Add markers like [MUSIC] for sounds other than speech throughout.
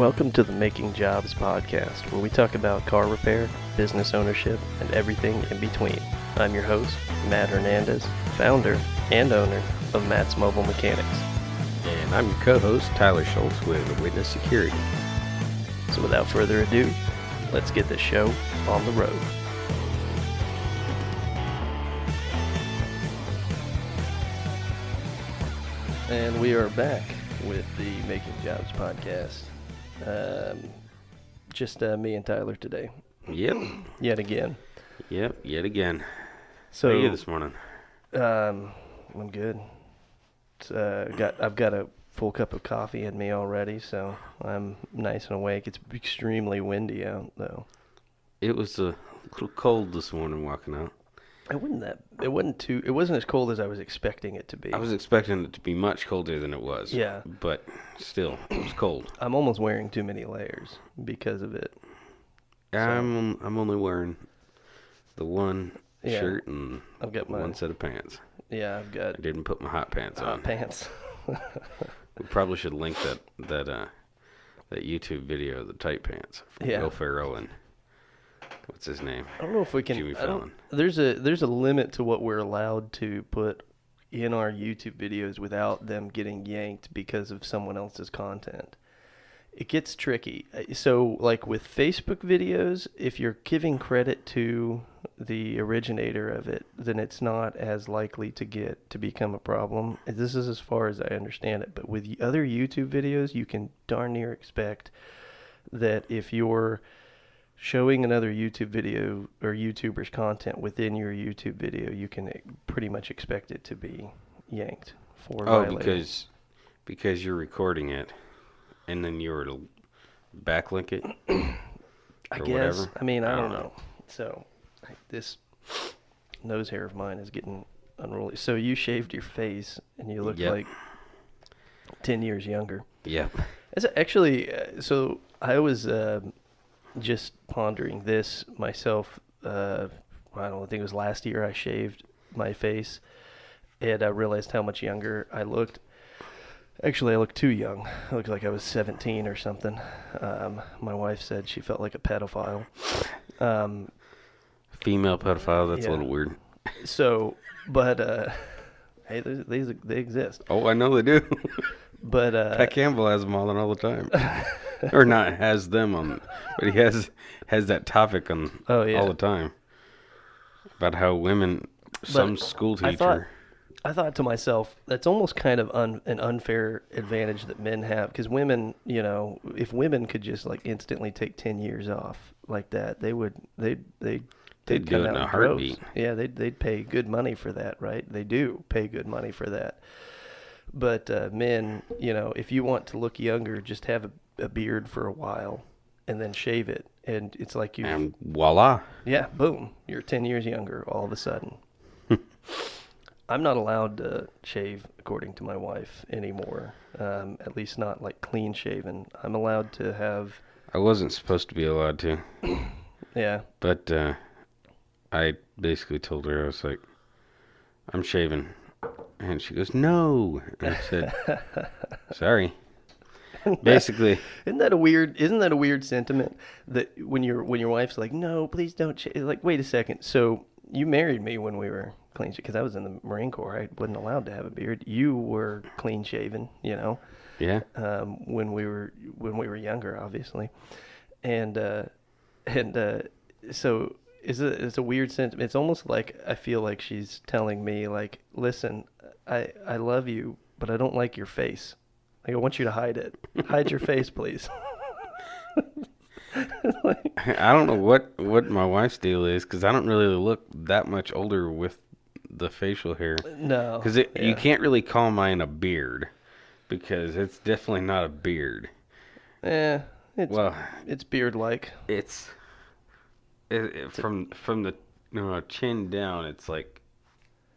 Welcome to the Making Jobs podcast, where we talk about car repair, business ownership, and everything in between. I'm your host, Matt Hernandez, founder and owner of Matt's Mobile Mechanix. And I'm your co-host, Tyler Schultz with Witness Security. So without further ado, let's get the show on the road. And we are back with the Making Jobs podcast. Um, just uh, me and Tyler today, Yep, yet again. yep, yet again. So How are you this morning? Um, I'm good. Uh, got I've got a full cup of coffee in me already, so I'm nice and awake. It's extremely windy out though. It was a little cold this morning walking out. It wasn't that. It wasn't too. It wasn't as cold as I was expecting it to be. I was expecting it to be much colder than it was. Yeah. But still, it was cold. I'm almost wearing too many layers because of it. I'm I'm only wearing the one Yeah. shirt and I've got my one set of pants. yeah. I've got I didn't put my hot pants hot on. pants. [LAUGHS] We probably should link that that uh that YouTube video of the tight pants. from Yeah. Will Ferrell and what's his name? I don't know if we can. Jimmy Fallon. there's a there's a limit to what we're allowed to put in our YouTube videos without them getting yanked because of someone else's content. It gets tricky. Uh, So, like with Facebook videos, if you're giving credit to the originator of it, then it's not as likely to get to become a problem. This is as far as I understand it. But with other YouTube videos, you can darn near expect that if you're showing another YouTube video or YouTuber's content within your YouTube video, you can pretty much expect it to be yanked for Oh, violating. because because you're recording it, and then you were to backlink it. I guess. whatever. I mean, I, I don't don't know. know. So this nose hair of mine is getting unruly. So you shaved your face and you look Yep. like ten years younger. Yep. It's actually uh, so. I was uh, just pondering this myself. Uh, I don't know, I think it was last year I shaved my face, and I realized how much younger I looked. Actually, I looked too young. I looked like I was 17 or something. Um, my wife said she felt like a pedophile. Um, Female pedophile. That's Yeah. a little weird. so, but uh, hey, they, they they exist. Oh, I know they do. But uh, Pat Campbell has them all on all the time, [LAUGHS] [LAUGHS] or not has them on, but he has has that topic on Oh, yeah. all the time about how women, some school I thought, I thought to myself, that's almost kind of un, an unfair advantage that men have because women, you know, if women could just like instantly take ten years off like that, they would they they They'd do come it out in a heartbeat. Yeah, they'd they'd pay good money for that, right? They do pay good money for that. But uh, men, you know, if you want to look younger, just have a, a beard for a while and then shave it, and it's like you and voila. yeah, boom. You're 10 years younger all of a sudden. [LAUGHS] I'm not allowed to shave, according to my wife, anymore. Um, at least not like clean shaven. I'm allowed to have, I wasn't supposed to be allowed to. [COUGHS] yeah, But uh, I basically told her I was like, "I'm shaving," and she goes, "No." And I said, [LAUGHS] "Sorry." [LAUGHS] Basically, Isn't that a weird? Isn't that a weird sentiment that when your when your wife's like, no, please don't shave. Like, wait a second. So you married me when we were clean shaven because I was in the Marine Corps. I wasn't allowed to have a beard. You were clean shaven, you know. yeah. um, when we were when we were younger, obviously, and uh, and uh, so it's a it's a weird sentiment. It's almost like I feel like she's telling me like, listen, I I love you, but I don't like your face. Like I want you to hide it. Hide your face, please. [LAUGHS] Like, I don't know what what my wife's deal is because I don't really look that much older with the facial hair. no, Because you can't really call mine a beard because it's definitely not a beard. Eh, it's Well, it's beard like. it's it, it- from from the you know, chin down. It's like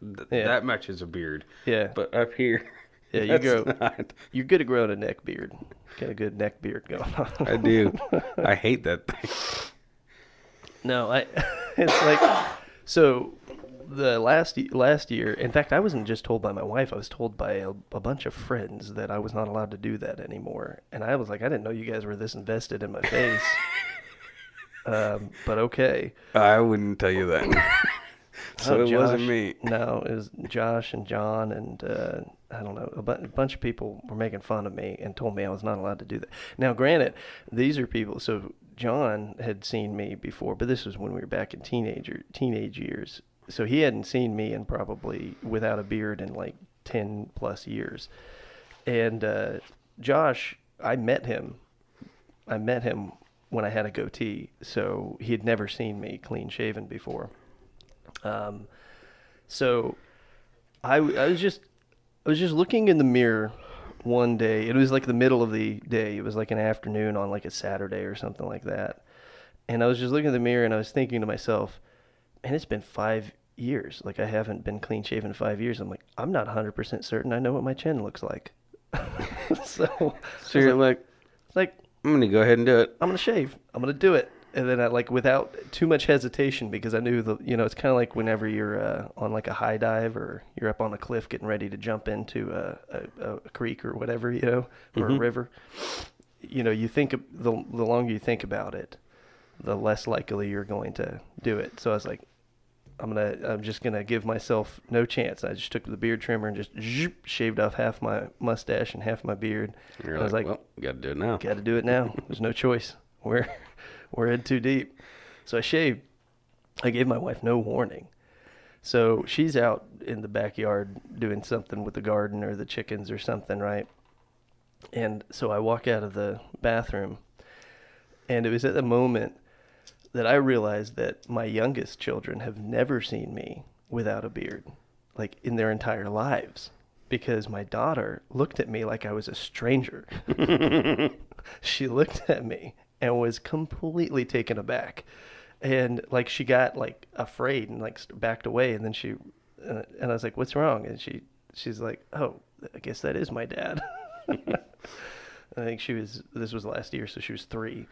th- Yeah. that much is a beard, Yeah, but up here, Yeah, you that's go- not. you're good at growing a neck beard. Got a good neck beard going on. I do. [LAUGHS] I hate that thing. No, I. [LAUGHS] It's like so. the last last year, in fact, I wasn't just told by my wife. I was told by a, a bunch of friends that I was not allowed to do that anymore. And I was like, I didn't know you guys were this invested in my face. [LAUGHS] um, but okay. I wouldn't tell you that. So Oh, it wasn't me. No, it was Josh and John and uh, I don't know. A, bu- a bunch of people were making fun of me and told me I was not allowed to do that. Now, granted, these are people. So John had seen me before, but this was when we were back in teenager teenage years. So he hadn't seen me in probably without a beard in like ten plus years. And uh, Josh, I met him. I met him when I had a goatee, so he had never seen me clean shaven before. Um, so I, I was just I was just looking in the mirror one day. It was like the middle of the day. It was like an afternoon on like a Saturday or something like that. And I was just looking in the mirror and I was thinking to myself, man, it's been five years. Like I haven't been clean shaven five years. I'm like, I'm not 100% certain I know what my chin looks like. [LAUGHS] so, So you're like, it's like, I'm gonna go ahead and do it. I'm gonna shave. I'm gonna do it. And then I like without too much hesitation because I knew the you know it's kind of like whenever you're uh, on like a high dive or you're up on a cliff getting ready to jump into a, a, a creek or whatever you know or a river. You know you think the the longer you think about it, the less likely you're going to do it. So I was like, I'm gonna I'm just gonna give myself no chance. I just took the beard trimmer and just zoop, shaved off half my mustache and half my beard. And you're I was like, like, well, gotta do it now. Got to do it now. There's no choice. We're we're in too deep. So I shaved. I gave my wife no warning. So she's out in the backyard doing something with the garden or the chickens or something, right? And so I walk out of the bathroom, and it was at the moment that I realized that my youngest children have never seen me without a beard, like in their entire lives, because my daughter looked at me like I was a stranger. [LAUGHS] [LAUGHS] she looked at me and was completely taken aback. And like she got like afraid and like backed away and then she uh, and i was like what's wrong? And she she's like oh i guess that is my dad. [LAUGHS] I think she was this was last year so she was three.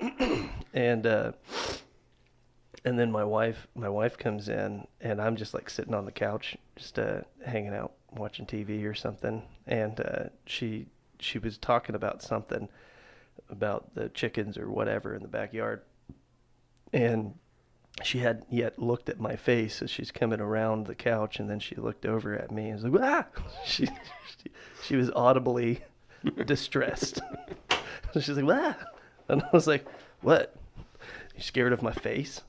[CLEARS THROAT] And uh and then my wife my wife comes in and i'm just like sitting on the couch just uh hanging out watching tv or something. And uh she she was talking about something about the chickens or whatever in the backyard. And she hadn't yet looked at my face as she's coming around the couch and then she looked over at me and was like ah! [LAUGHS] She she, she was audibly [LAUGHS] distressed. So [LAUGHS] she's like ah! And i was like what? You scared of my face?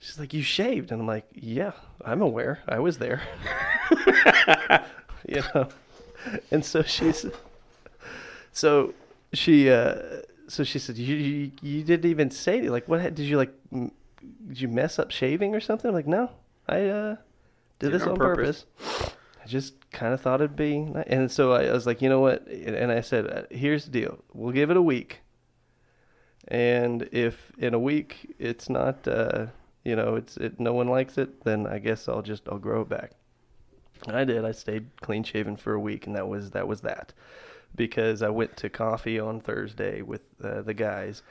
She's like you shaved. And i'm like yeah i'm aware. I was there. You know? And so she's so she uh so she said you you, you didn't even say it. like what did you like m- did you mess up shaving or something I'm like no i uh did this on purpose." purpose, i just kind of thought it'd be ni- and so I, I was like you know what and i said uh, here's the deal we'll give it a week and if in a week it's not uh you know it's it no one likes it then i guess i'll just i'll grow it back and I did. I stayed clean shaven for a week, and that was that was that. Because I went to coffee on Thursday with uh, the guys,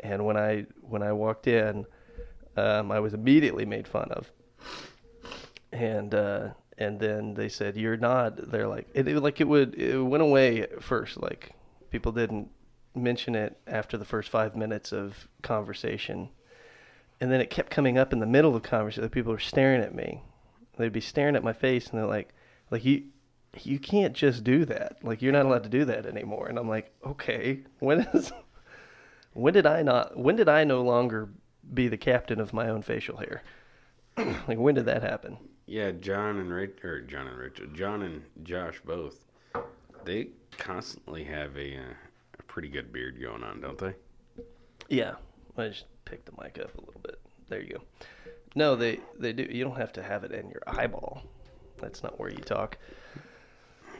and when I when I walked in, um, I was immediately made fun of. And uh, and then they said you're not. They're like it, it like it would it went away at first. Like people didn't mention it after the first five minutes of conversation, and then it kept coming up in the middle of the conversation. People were staring at me, they'd be staring at my face and they're like like you you can't just do that. Like you're not allowed to do that anymore. And i'm like okay when is [LAUGHS] when did i not when did i no longer be the captain of my own facial hair? [CLEARS THROAT] Like when did that happen? Yeah, John and Rich or John and Rachel, John and Josh both. They constantly have a, uh, a pretty good beard going on, don't they? yeah. I just picked the mic up a little bit. There you go. No they they do. You don't have to have it in your eyeball. That's not where you talk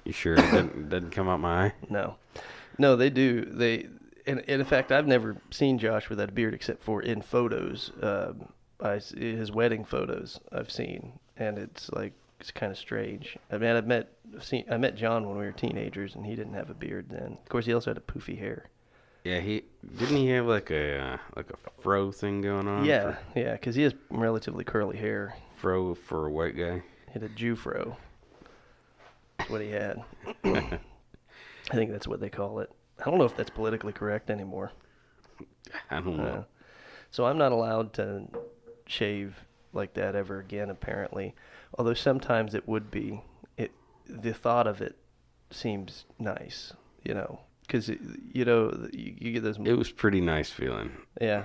You sure it didn't, [COUGHS] doesn't come out my eye? No, no, they do. They, and, and in fact, I've never seen Josh without a beard except for in photos. Um, I his wedding photos I've seen, and it's like it's kind of strange. I mean, I met I've seen I met John when we were teenagers, and he didn't have a beard then. Of course, he also had a poofy hair. Yeah, he didn't he have like a uh, like a fro thing going on? yeah, for- yeah, because he has relatively curly hair. fro for a white guy. Hit a Jew That's what he had. I think that's what they call it. I don't know if that's politically correct anymore. I don't know. Uh, so I'm not allowed to shave like that ever again, apparently. Although sometimes it would be. It the thought of it seems nice, you know, because you know you, you get those it was pretty nice feeling. yeah,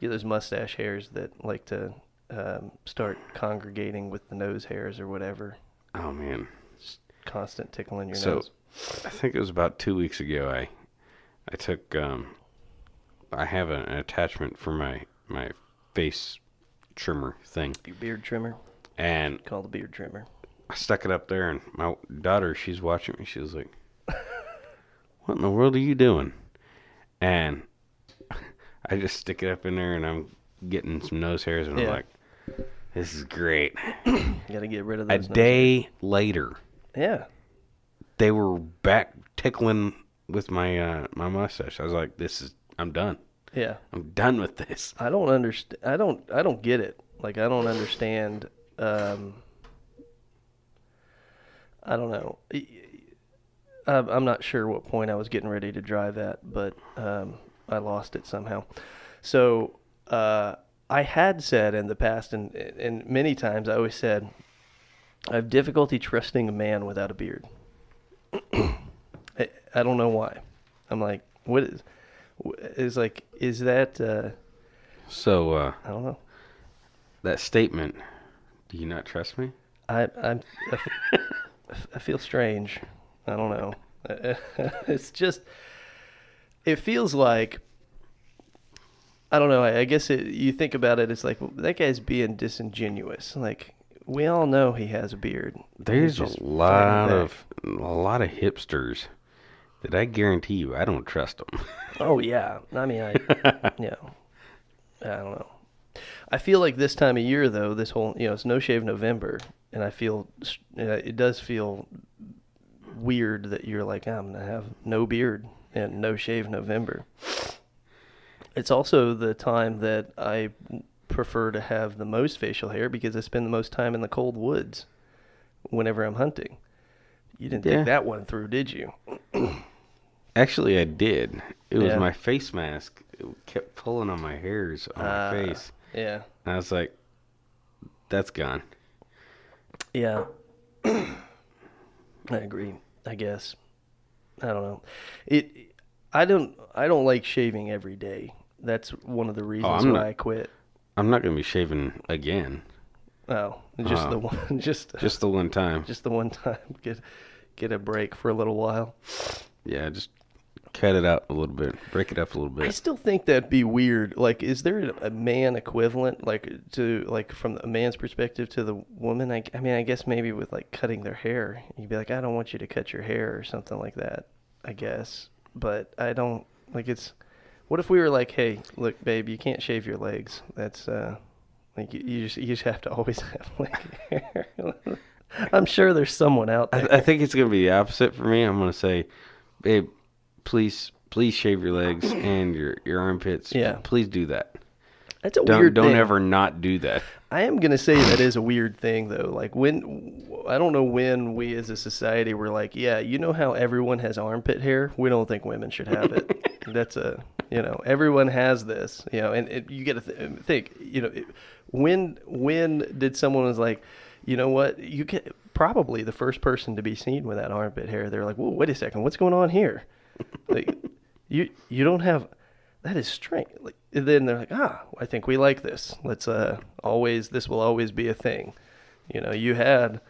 you get those mustache hairs that like to um, start congregating with the nose hairs or whatever. Oh man. Just tickle in your So- nose. I think it was about two weeks ago. I I took um I have an attachment for my my face trimmer thing, Your beard trimmer, and called the beard trimmer. I stuck it up there. And my daughter, she's watching me. She was like, "What in the world are you doing?" And [LAUGHS] I just stick it up in there, and I'm getting some nose hairs, and Yeah. I'm like, "This is great." You got to get rid of A those. nose day later, hairs. Yeah. they were back tickling with my uh, my mustache. I was like, "This is I'm done. Yeah. I'm done with this." I don't understand. I don't. I don't get it. Like I don't understand. Um, I don't know. I- I'm I'm not sure what point I was getting ready to drive at, but um, I lost it somehow. So uh, I had said in the past, and and many times I always said, I have difficulty trusting a man without a beard. [CLEARS THROAT] I, I don't know why. I'm like, what is? Is like, is that? Uh, So uh, I don't know. that statement, "Do you not trust me?" I I'm I f- I feel strange. I don't know. [LAUGHS] it's just it feels like I don't know. I, I guess it, you think about it, it's like well, that guy's being disingenuous. Like we all know he has a beard. There's a lot of a lot of hipsters that I guarantee you I don't trust them. [LAUGHS] Oh yeah. I mean, I [LAUGHS] you know, I don't know. I feel like this time of year though, this whole you know, it's no shave November, and I feel it does feel weird that you're like I'm gonna have no beard and no shave November. It's also the time that I prefer to have the most facial hair because I spend the most time in the cold woods whenever I'm hunting. You didn't Yeah. think that one through, did you? [CLEARS THROAT] Actually, I did. It was Yeah. my face mask. It kept pulling on my hairs on Ah. my face. Yeah. And I was like, "That's gone." Yeah. [CLEARS THROAT] I agree. I guess. I don't know. It. I don't. I don't like shaving every day. That's one of the reasons I'm why not- I quit. I'm not gonna be shaving again. Oh, just Oh. the uh, one. [LAUGHS] Just Just the one time. just the one time. [LAUGHS] Get get a break for a little while. Yeah, just cut it out a little bit, break it up a little bit. I still think that'd be weird. Like, is there a man equivalent, like to like from a man's perspective to the woman? I, I mean, I guess maybe with like cutting their hair, you'd be like, I don't want you to cut your hair or something like that. I guess, but I don't like it's. What if we were like, hey, look, babe, you can't shave your legs. That's uh, like you, you just you just have to always [LAUGHS] have leg hair. I'm sure there's someone out I, there. I think it's gonna be the opposite for me. I'm gonna say, "Babe, please, please shave your legs [CLEARS THROAT] and your your armpits. Yeah. please do that. That's a Don't weird don't thing. ever not do that." I am gonna say that is a weird thing though. Like when I don't know when we as a society were like, yeah, you know how everyone has armpit hair. We don't think women should have it. [LAUGHS] That's a you know everyone has this. You know, and it, you get to th- think. You know, it, when when did someone was like, you know what, you get probably the first person to be seen with that armpit hair. They're like, whoa, wait a second, what's going on here? [LAUGHS] Like, you you don't have that is strange. Like, and then they're like, ah, I think we like this. Let's uh always this will always be a thing. You know, you had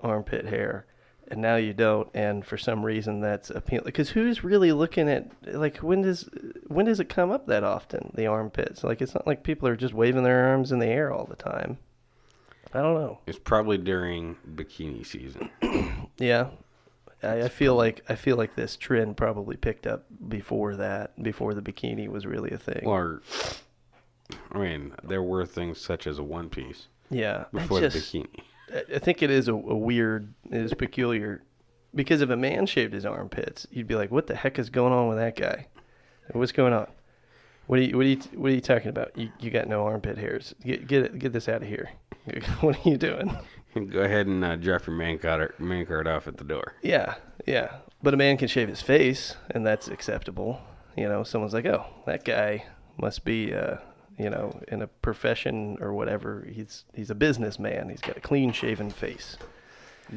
armpit hair and now you don't and for some reason that's appealing because who's really looking at like when does when does it come up that often the armpits? Like it's not like people are just waving their arms in the air all the time. I don't know. It's probably during bikini season. [COUGHS] yeah. I, I feel like i feel like this trend probably picked up before that before the bikini was really a thing. Or, I mean, there were things such as a one piece yeah. Before just- the bikini. I- think it is a, a weird, it is peculiar, because if a man shaved his armpits, you'd be like, "What the heck is going on with that guy? What's going on?" What are you what are you what are you talking about? You you got no armpit hairs. Get get it, get this out of here. [LAUGHS] what are you doing? [LAUGHS] Go ahead and uh, drop your man card, man card off at the door. Yeah, yeah. But a man can shave his face, and that's acceptable. You know, someone's like, oh, that guy must be, uh, you know, in a profession or whatever. He's he's a businessman. He's got a clean shaven face.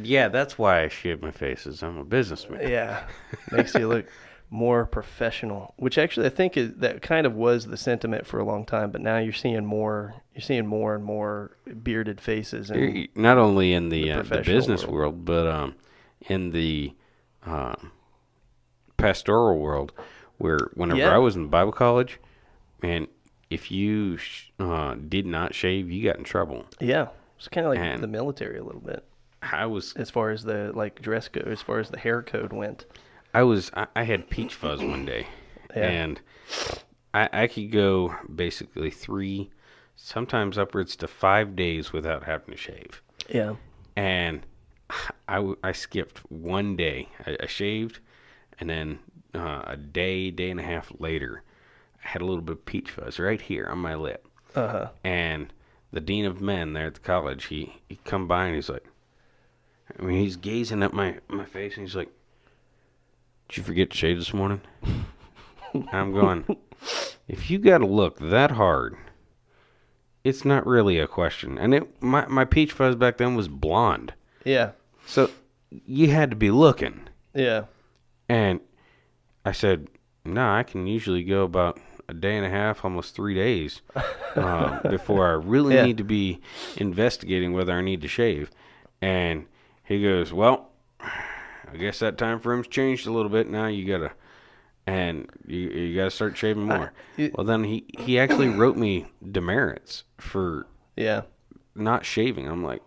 Yeah, that's why I shave my face. Is I'm a businessman. Yeah, makes you look more professional. Which actually, I think is, that kind of was the sentiment for a long time. But now you're seeing more. You're seeing more and more bearded faces. And Not only in the the uh, the business world. world, but um, in the uh, pastoral world, where whenever Yeah. I was in Bible college, man, if you sh- uh, did not shave, you got in trouble. yeah, it's kind of like And- the military a little bit I was as far as the like dress code, as far as the hair code went. I was I, I had peach fuzz one day, [CLEARS THROAT] Yeah. and I, I could go basically three, sometimes upwards to five days without having to shave. Yeah. And I, w- I skipped one day. I, I shaved, and then uh, a day, day and a half later, I had a little bit of peach fuzz right here on my lip. Uh huh. And the dean of men there at the college, he he come by and he's like, I mean, he's gazing at my my face and he's like, "Did you forget to shave this morning?" I'm going, [LAUGHS] if you got to look that hard, it's not really a question. And it my my peach fuzz back then was blonde, Yeah. so you had to be looking. Yeah. And I said, no, I can usually go about a day and a half, almost three days, um, [LAUGHS] before I really Yeah. need to be investigating whether I need to shave. And he goes, well, I guess that time frame's changed a little bit. Now you gotta, and you you gotta start shaving more. it- well, then he he actually wrote me demerits for Yeah. not shaving. I'm like,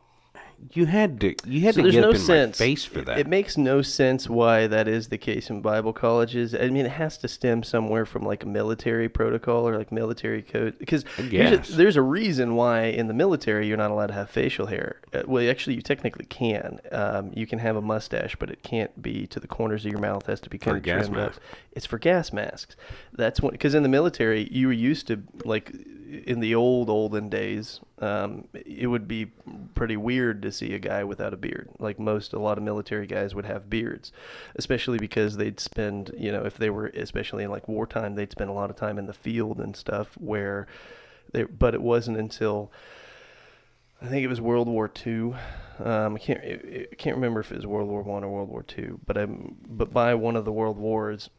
you had to you had So to get no up in sense. my face for that. It makes no sense why that is the case in Bible colleges. I mean, it has to stem somewhere from like a military protocol or like military code. Because there's a, there's a reason why in the military you're not allowed to have facial hair. Uh, well, actually, you technically can. Um, you can have a mustache, but it can't be to the corners of your mouth. It has to be kind For of gas trimmed up. masks. It's for gas masks. That's when because in the military you were used to like in the old olden days. Um, it would be pretty weird to see a guy without a beard. Like most, a lot of military guys would have beards, especially because they'd spend, you know, if they were, especially in like wartime, they'd spend a lot of time in the field and stuff. Where, they, but it wasn't until I think it was World War Two. Um, I can't I can't remember if it was World War One or World War Two, but um, but by one of the world wars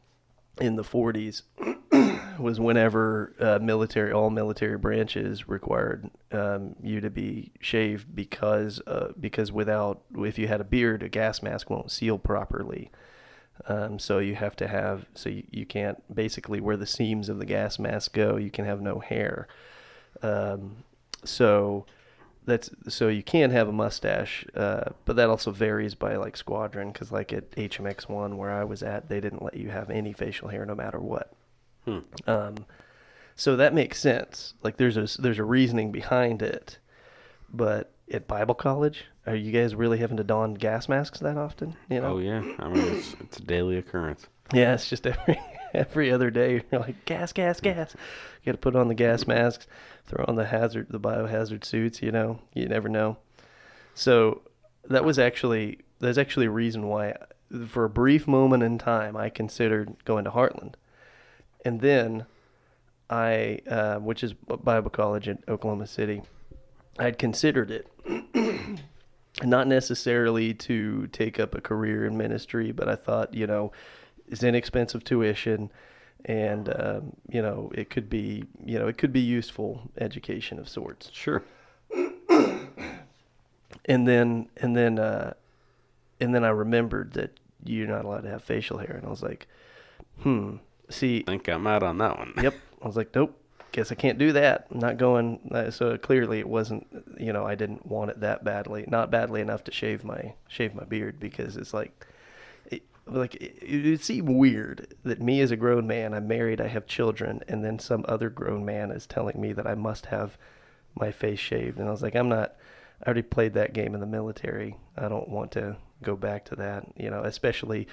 in the 40s [CLEARS THROAT] was whenever uh, military all military branches required um, you to be shaved because uh, because without if you had a beard a gas mask won't seal properly. Um, so you have to have so you, you can't basically where the seams of the gas mask go you can have no hair. Um, so that's so you can have a mustache, uh, but that also varies by like squadron. Because like at HMX one where I was at, they didn't let you have any facial hair no matter what. Hmm. Um, so that makes sense. Like there's a there's a reasoning behind it, but at Bible college, are you guys really having to don gas masks that often? You know? Oh yeah, I mean it's, it's a daily occurrence. Yeah, it's just every [LAUGHS] every other day [LAUGHS] you're like gas, gas, gas. You got to put on the gas masks, throw on the hazard, the biohazard suits. You know, you never know. So that was actually there's actually a reason why, for a brief moment in time, I considered going to Heartland, and then I, uh, which is Bible College in Oklahoma City, I'd considered it. [CLEARS THROAT] Not necessarily to take up a career in ministry, but I thought, you know, it's inexpensive tuition, and um, you know, it could be, you know, it could be useful education of sorts. Sure. [COUGHS] And then, and then, uh, and then I remembered that you're not allowed to have facial hair, and I was like, hmm. See, I think I'm out on that one. yep. [LAUGHS] I was like, nope. Guess I can't do that. I'm not going. uh, So clearly, it wasn't. You know, I didn't want it that badly. Not badly enough to shave my shave my beard because it's like, like it, it would seem weird that me as a grown man, I'm married, I have children, and then some other grown man is telling me that I must have my face shaved, and I was like, I'm not. I already played that game in the military. I don't want to go back to that. You know, especially,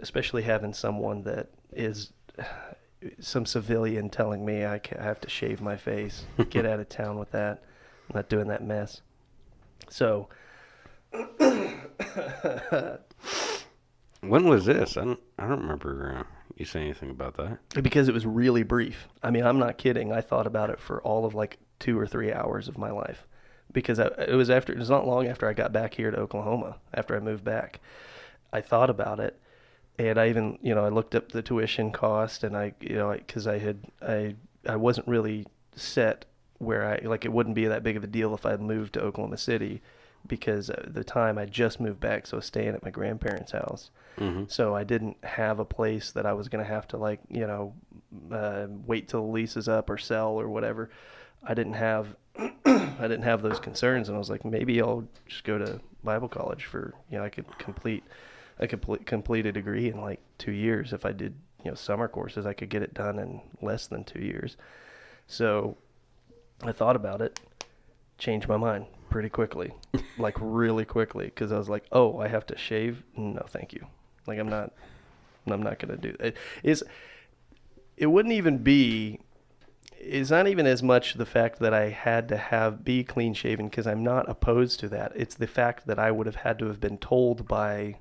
especially having someone that is some civilian telling me I, I have to shave my face. Get out of town with that. I'm not doing that mess. So When was this? I don't. I don't remember uh, you saying anything about that. because it was really brief. I mean, I'm not kidding. I thought about it for all of like two or three hours of my life because I, it was after it was not long after I got back here to Oklahoma after I moved back. I thought about it, and I even you know I looked up the tuition cost and I you know because I had I I wasn't really set where I like it wouldn't be that big of a deal if I moved to Oklahoma City because at the time I just moved back so I was staying at my grandparents' house. Mm-hmm. So I didn't have a place that I was going to have to like, you know, uh, wait till the lease is up or sell or whatever. I didn't have [CLEARS THROAT] I didn't have those concerns and I was like maybe I'll just go to Bible college for, you know, I could complete I could pl- complete a degree in like 2 years if I did, you know, summer courses, I could get it done in less than 2 years. So I thought about it, changed my mind pretty quickly, [LAUGHS] like really quickly, because I was like, oh, I have to shave? No, thank you. Like I'm not, I'm not gonna do it. Is it wouldn't even be. It's not even as much the fact that I had to have be clean shaven because I'm not opposed to that. It's the fact that I would have had to have been told by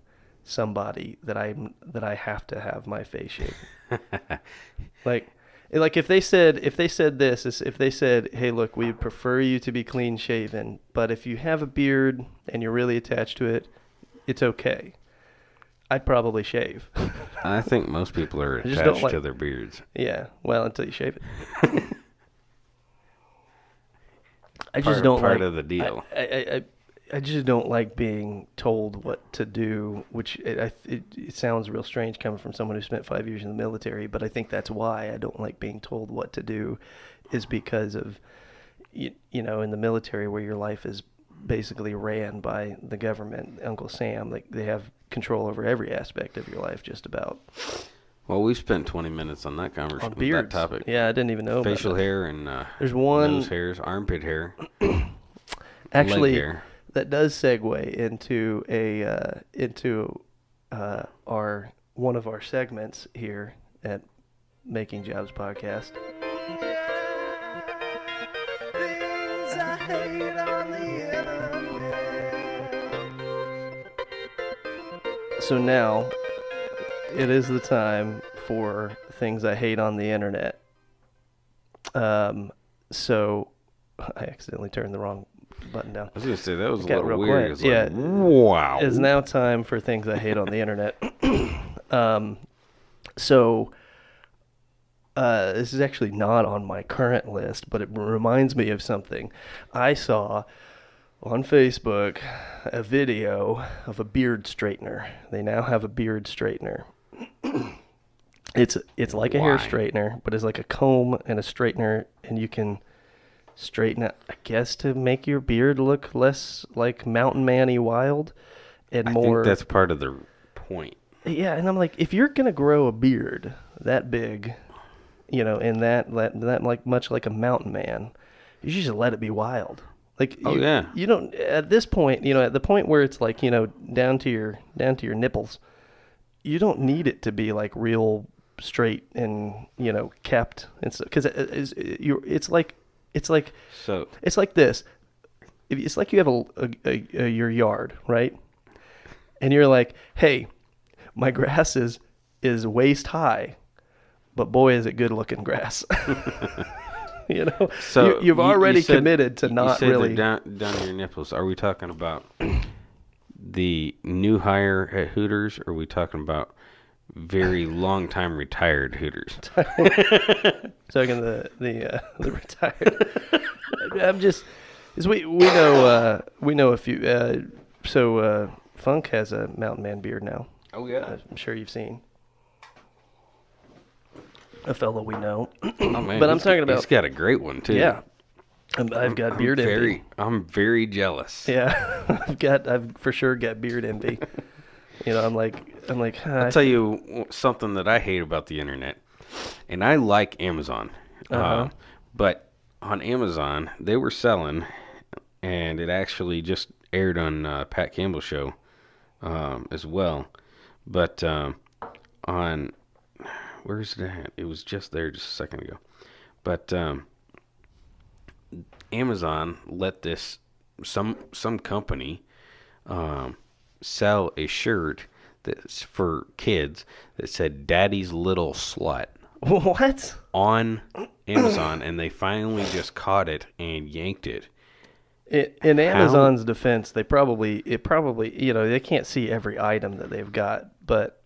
somebody that I'm that I have to have my face shaved. [LAUGHS] Like, like if they said if they said this, if they said, "Hey, look, we prefer you to be clean shaven, but if you have a beard and you're really attached to it, it's okay." I'd probably shave. I think most people are [LAUGHS] just don't attached like- to their beards. yeah, well, until you shave it. [LAUGHS] I Part- just don't part like of the deal. I, I, I, I just don't like being told what to do, which it, I, it, it sounds real strange coming from someone who spent five years in the military. But I think that's why I don't like being told what to do, is because of, you, you know, in the military where your life is basically ran by the government, Uncle Sam. Like they have control over every aspect of your life, just about. Well, we spent 20 minutes on that On conversation, beards. that topic. Yeah, I didn't even know. Facial hair and uh, There's one nose hairs, armpit hair, [CLEARS THROAT] actually hair. that does segue into a uh, into uh, our one of our segments here at Making Jobs podcast. So now it is the time for things I hate on the internet. Um, so I accidentally turned the wrong button down. I was gonna say that was a little weird. Yeah. like, wow. It's now time for things I hate on the internet. [COUGHS] um, so uh, this is actually not on my current list, but it reminds me of something. I saw on Facebook a video of a beard straightener. They now have a beard straightener. [CLEARS THROAT] it's it's like a hair straightener, but it's like a comb and a straightener, and you can straighten it. I guess to make your beard look less like mountain manny wild and I more. think that's part of the point. Yeah, and I'm like, if you're gonna grow a beard that big, you know, and that that, that like much like a mountain man, you should just let it be wild. Like, Oh, you, yeah. you don't at this point, you know, at the point where it's like, you know, down to your down to your nipples, you don't need it to be like real straight and you know kept and so because it, uh, it's uh, you it's like it's like So it's like this. It's like you have a, a, a, a your yard, right? And you're like, "Hey, my [LAUGHS] grass is is waist high, but boy, is it good looking grass." [LAUGHS] [LAUGHS] [LAUGHS] you know, So you, you've you- you already said- committed to you not said they're really. down down your nipples. Are we talking about the new hire at Hooters? Or are we talking about very long time retired Hooters? [LAUGHS] Talking the the uh, [LAUGHS] the retired. I'm just, is we we know uh, we know a few. Uh, so uh, Funk has a mountain man beard now. Oh yeah. I'm sure you've seen. A fellow we know. Oh man. But I'm he's- talking about- He's got a great one too. Yeah. I'm, I've got I'm beard envy. very, I'm very jealous. Yeah. [LAUGHS] I've got I've for sure got beard envy. you know, I'm like I'm like huh, I'll tell you something that I hate about the internet, and I like Amazon. Uh-huh. Uh, but on Amazon, they were selling, and it actually just aired on uh, Pat Campbell's show um, as well. But um, on where's it at? It was just there just a second ago. But um, Amazon let this some some company um, sell a shirt that's for kids that said "Daddy's Little Slut" What? on Amazon, and they finally just caught it and yanked it. I- In Amazon's defense, they probably it probably you know they can't see every item that they've got, but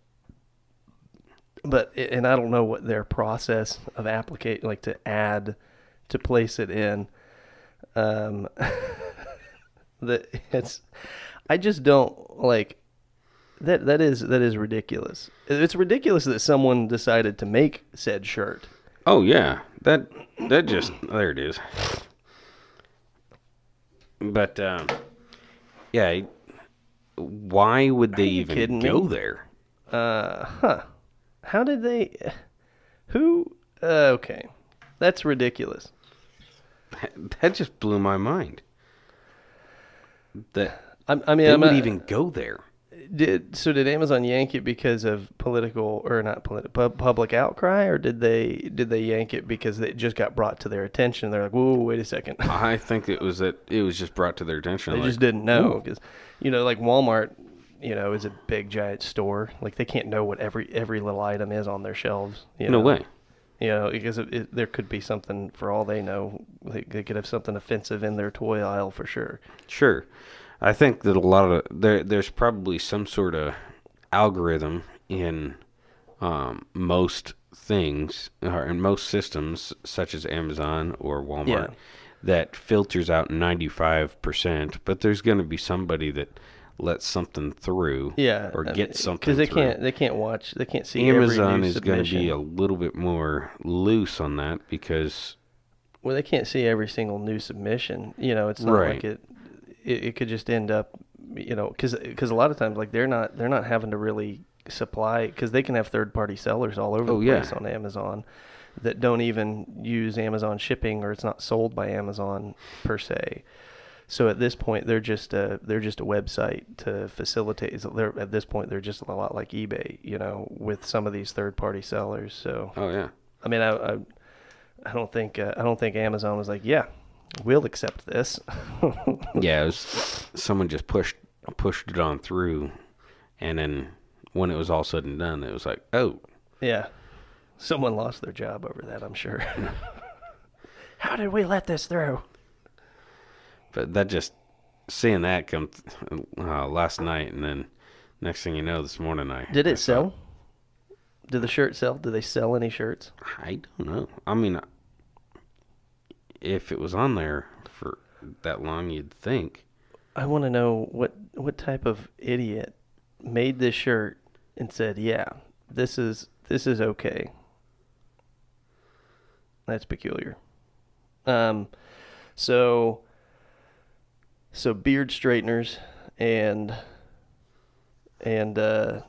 but and I don't know what their process of applicate like to add to place it in. Um, [LAUGHS] that it's I just don't like that. That is that is ridiculous. It's ridiculous that someone decided to make said shirt. Oh yeah, that that just there it is. But um, yeah, why would they even go me? there? Uh, huh. How did they? Who? Uh, okay, that's ridiculous. [LAUGHS] That just blew my mind. That I, I mean, they I'm would not- even go there. did so. Did Amazon yank it because of political or not political public outcry, or did they did they yank it because it just got brought to their attention? They're like, whoa, wait a second. I think it was that it was just brought to their attention. They like, just didn't know because, you know, like Walmart, you know, is a big giant store. Like they can't know what every every little item is on their shelves. You no know? way. You know, because it, it, there could be something for all they know. They, they could have something offensive in their toy aisle for sure. Sure. I think that a lot of there there's probably some sort of algorithm in um, most things or in most systems such as Amazon or Walmart Yeah. that filters out 95%, but there's going to be somebody that lets something through Yeah, or uh, gets something because they through. can't they can't watch they can't see every Amazon new is going to be a little bit more loose on that because well they can't see every single new submission. You know, it's not Right. like it, it it could just end up you know because a lot of times like they're not they're not having to really supply because they can have third party sellers all over Oh, the yeah. place on Amazon that don't even use Amazon shipping or it's not sold by Amazon per se. So at this point, they're just a they're just a website to facilitate. so They're at this point they're just a lot like eBay, you know, with some of these third party sellers. So oh yeah. I mean, I I, I don't think uh, I don't think Amazon was like, yeah, we'll accept this. [LAUGHS] Yeah, it was someone just pushed pushed it on through, and then when it was all said and done, it was like, oh, yeah, someone lost their job over that. I'm sure. [LAUGHS] [LAUGHS] How did we let this through? But that just seeing that come th- uh, last night, and then next thing you know, this morning I Did it saw- sell? Did the shirt sell? Did they sell any shirts? I don't know. I mean, if it was on there for that long, you'd think. I want to know what what type of idiot made this shirt and said, "Yeah, this is this is okay." That's peculiar. Um, so so beard straighteners and and uh,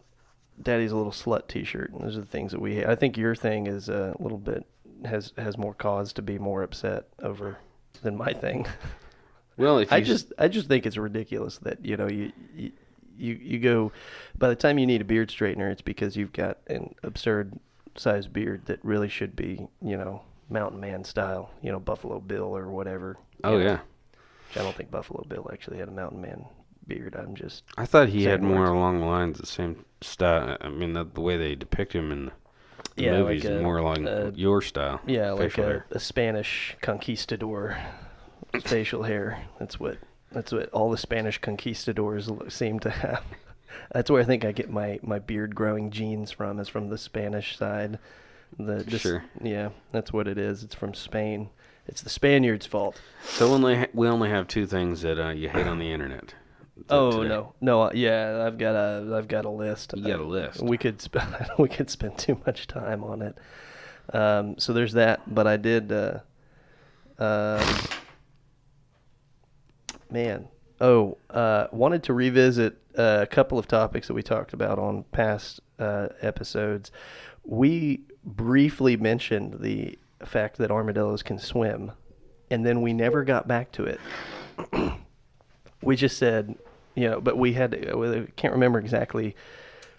Daddy's a little slut T-shirt. And those are the things that we. I think your thing is a little bit has has more cause to be more upset over than my thing. [LAUGHS] Well, I just I just think it's ridiculous that you know you, you you you go by the time you need a beard straightener it's because you've got an absurd sized beard that really should be you know mountain man style you know Buffalo Bill or whatever. oh know. yeah, Which I don't think Buffalo Bill actually had a mountain man beard. I'm just I thought he had more words. along the lines of the same style. I mean, the, the way they depict him in the Yeah, movies like is a- more along uh, your style. yeah like a, a Spanish conquistador facial hair. That's what that's what all the Spanish conquistadors seem to have. [LAUGHS] That's where I think I get my, my beard growing genes from. Is from the Spanish side. The Sure. Yeah, that's what it is. It's from Spain. It's the Spaniards' fault. So only ha- we only have two things that uh, you hate on the internet. [CLEARS THROAT] Oh today. no, no, uh, yeah, I've got a I've got a list. You got a Uh, list. We could spend [LAUGHS] we could spend too much time on it. Um, so there's that. But I did. Uh, um, man, oh, uh, wanted to revisit uh, a couple of topics that we talked about on past uh, episodes. We briefly mentioned the fact that armadillos can swim, and then we never got back to it we just said, you know, but we had to, I can't remember exactly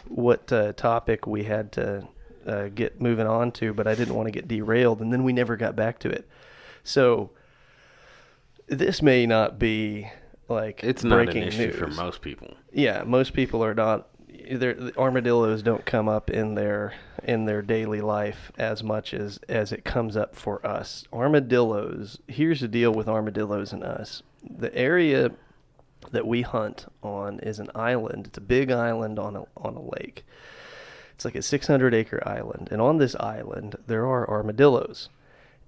what uh, topic we had to uh, get moving on to, but I didn't want to get derailed, and then we never got back to it. So this may not be like It's not an breaking issue news. for most people. Yeah, most people are not. The armadillos don't come up in their in their daily life as much as as it comes up for us. Armadillos. Here's the deal with armadillos and us. The area that we hunt on is an island. It's a big island on a on a lake. It's like a 600 acre island, and on this island there are armadillos.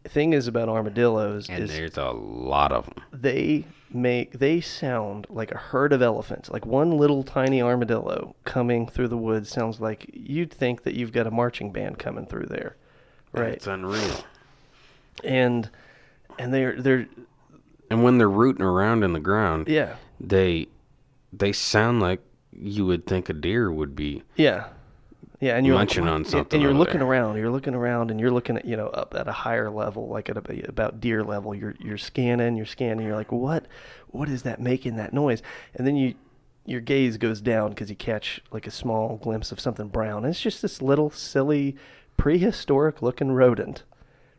Thing is about armadillos And is there's a lot of them. they make they sound like a herd of elephants like one little tiny armadillo coming through the woods sounds like you'd think that you've got a marching band coming through there right It's unreal. and and they're they're And when they're rooting around in the ground, yeah they they sound like you would think a deer would be. yeah yeah and you're like, Munching "What?" on And- something and you're looking there. around you're looking around and you're looking at you know up at a higher level like at a, about deer level you're you're scanning you're scanning you're like what what is that making that noise and then you your gaze goes down because you catch like a small glimpse of something brown. And it's just this little silly prehistoric looking rodent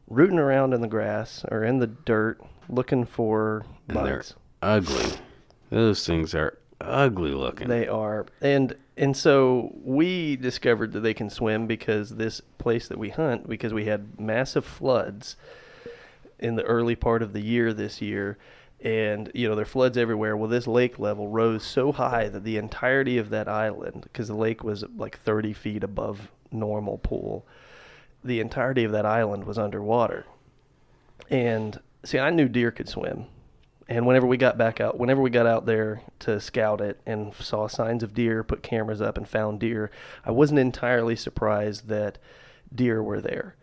rooting around in the grass or in the dirt looking for And they're bugs. ugly. Those things are ugly looking. They are, and and so we discovered that they can swim because this place that we hunt, because we had massive floods in the early part of the year this year, and you know there are floods everywhere. Well, this lake level rose so high that the entirety of that island, because the lake was like 30 feet above normal pool, the entirety of that island was underwater. And see, I knew deer could swim. And whenever we got back out, whenever we got out there to scout it and saw signs of deer, put cameras up and found deer, I wasn't entirely surprised that deer were there.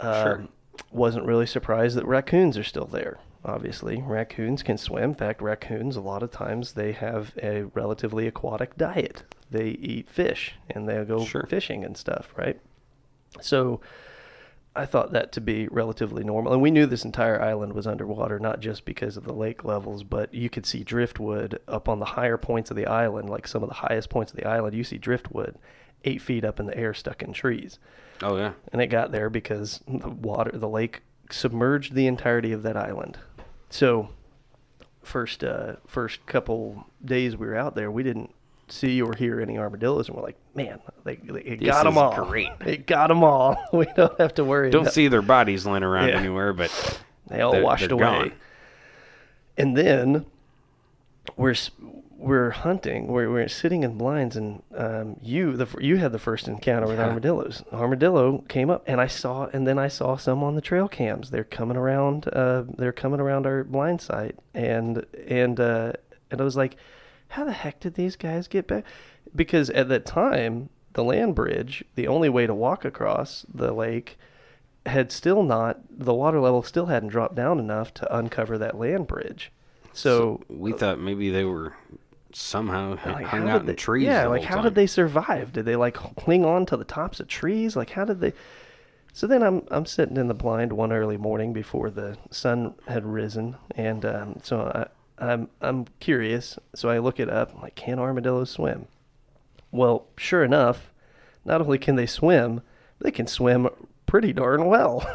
Sure. Um, wasn't really surprised that raccoons are still there. Obviously, raccoons can swim. In fact, raccoons a lot of times they have a relatively aquatic diet. They eat fish and they'll go Sure. fishing and stuff, right? So I thought that to be relatively normal. And we knew this entire island was underwater, not just because of the lake levels, but you could see driftwood up on the higher points of the island, like some of the highest points of the island. You see driftwood eight feet up in the air stuck in trees. oh yeah. And it got there because the water, the lake submerged the entirety of that island. So, first, uh, first couple days we were out there, we didn't see or hear any armadillos, and we're like, man, they, they it got them all. great. It got them all. [LAUGHS] we don't have to worry. Don't about- see their bodies laying around Yeah. anywhere, but They all washed away. gone. And then we're we're hunting. We're we're sitting in blinds, and um, you the you had the first encounter with Yeah. armadillos. Armadillo came up, and I saw, and then I saw some on the trail cams. They're coming around. Uh, they're coming around our blind site, and and uh, and I was like, how the heck did these guys get back? Because at that time, the land bridge, the only way to walk across the lake, had still not the water level still hadn't dropped down enough to uncover that land bridge. So, we thought maybe they were somehow like, hung out in they, trees. Yeah, like how time. did they survive? Did they like cling on to the tops of trees? Like how did they? So then I'm I'm sitting in the blind one early morning before the sun had risen, and um, so I, I'm I'm curious. So I look it up. I'm like, can armadillos swim? Well, sure enough, not only can they swim, they can swim pretty darn well.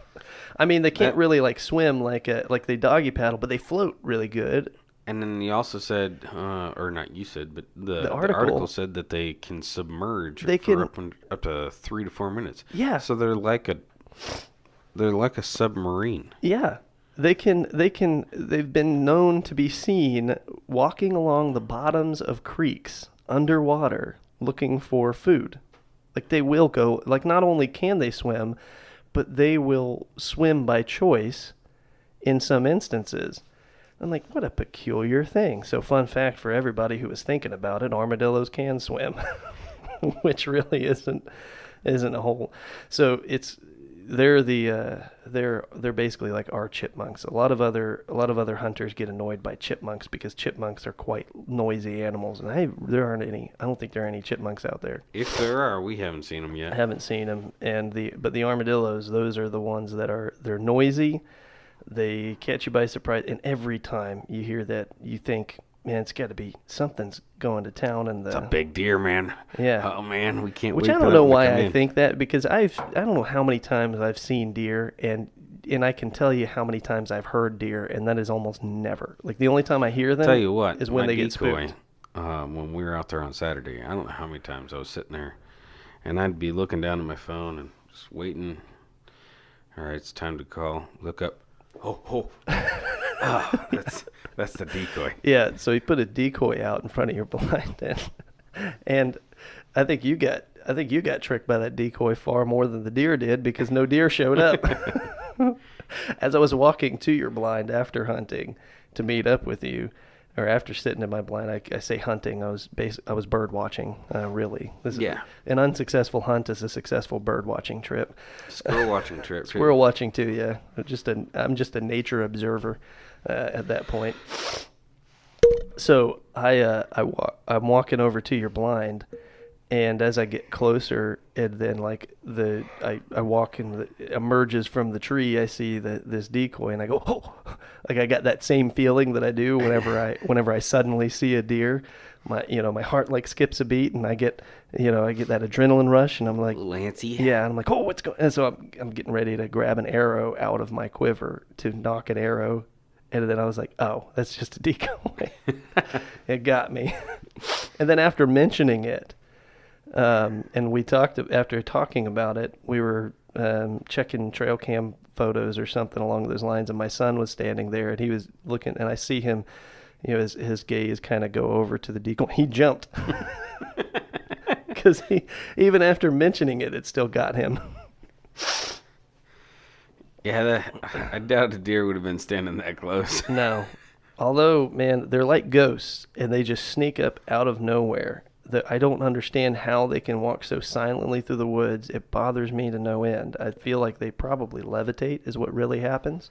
[LAUGHS] I mean, they can't That- really like swim like a, like they doggy paddle, but they float really good. And then you also said, uh, or not you said, but the, The the article- article, said that they can submerge They for can- up, in- up to three to four minutes. Yeah. So they're like a, they're like a submarine. Yeah. They can they can they've been known to be seen walking along the bottoms of creeks underwater looking for food. Like they will go like not only can they swim, but they will swim by choice in some instances. I'm like, what a peculiar thing. So fun fact for everybody who was thinking about it, armadillos can swim. [LAUGHS] Which really isn't isn't a whole so it's they're the uh, they're they're basically like our chipmunks. A lot of other a lot of other hunters get annoyed by chipmunks because chipmunks are quite noisy animals, and hey, there aren't any. I don't think there are any chipmunks out there. If there are, we haven't seen them yet. I haven't seen them, and the but the armadillos, those are the ones that are they're noisy. They catch you by surprise, and every time you hear that, you think, man, it's got to be something's going to town in the It's a big deer, man. Yeah. Oh man, we can't. Which I don't know why I in. think that because I've I don't know how many times I've seen deer and and I can tell you how many times I've heard deer and that is almost never. Like the only time I hear them Tell you what, is when they get spooked. Uh, when we were out there on Saturday, I don't know how many times I was sitting there, and I'd be looking down at my phone and just waiting. All right, it's time to call. Look up. Oh, oh. [LAUGHS] Ah, that's that's the decoy. [LAUGHS] Yeah, so he put a decoy out in front of your blind and and I think you got I think you got tricked by that decoy far more than the deer did because no deer showed up. [LAUGHS] As I was walking to your blind after hunting to meet up with you, or after sitting in my blind, I, I say hunting. I was bas- I was bird watching. Uh, really, this is an unsuccessful hunt is a successful bird watching trip. Squirrel watching trip. [LAUGHS] Squirrel watching too, yeah. Just a I'm just a nature observer uh, at that point. So I uh, I wa- I'm walking over to your blind, and as I get closer, and then like the I, I walk and emerges from the tree, I see the this decoy, and I go oh, [LAUGHS] like I got that same feeling that I do whenever I [LAUGHS] whenever I suddenly see a deer. My you know my heart like skips a beat, and I get you know I get that adrenaline rush, and I'm like Lancy. yeah, and I'm like, oh, what's going? And so I'm, I'm getting ready to grab an arrow out of my quiver to knock an arrow, and then I was like, oh, that's just a decoy. [LAUGHS] [LAUGHS] it got me. [LAUGHS] and then after mentioning it, um, and we talked after talking about it, we were um, checking trail cam photos or something along those lines, and my son was standing there, and he was looking, and I see him. You know, his, his gaze kind of go over to the decoy. He jumped because he, even after mentioning it, it still got him. Yeah, that, I doubt a deer would have been standing that close. [LAUGHS] No. Although, man, they're like ghosts and they just sneak up out of nowhere. That I don't understand how they can walk so silently through the woods. It bothers me to no end. I feel like they probably levitate is what really happens.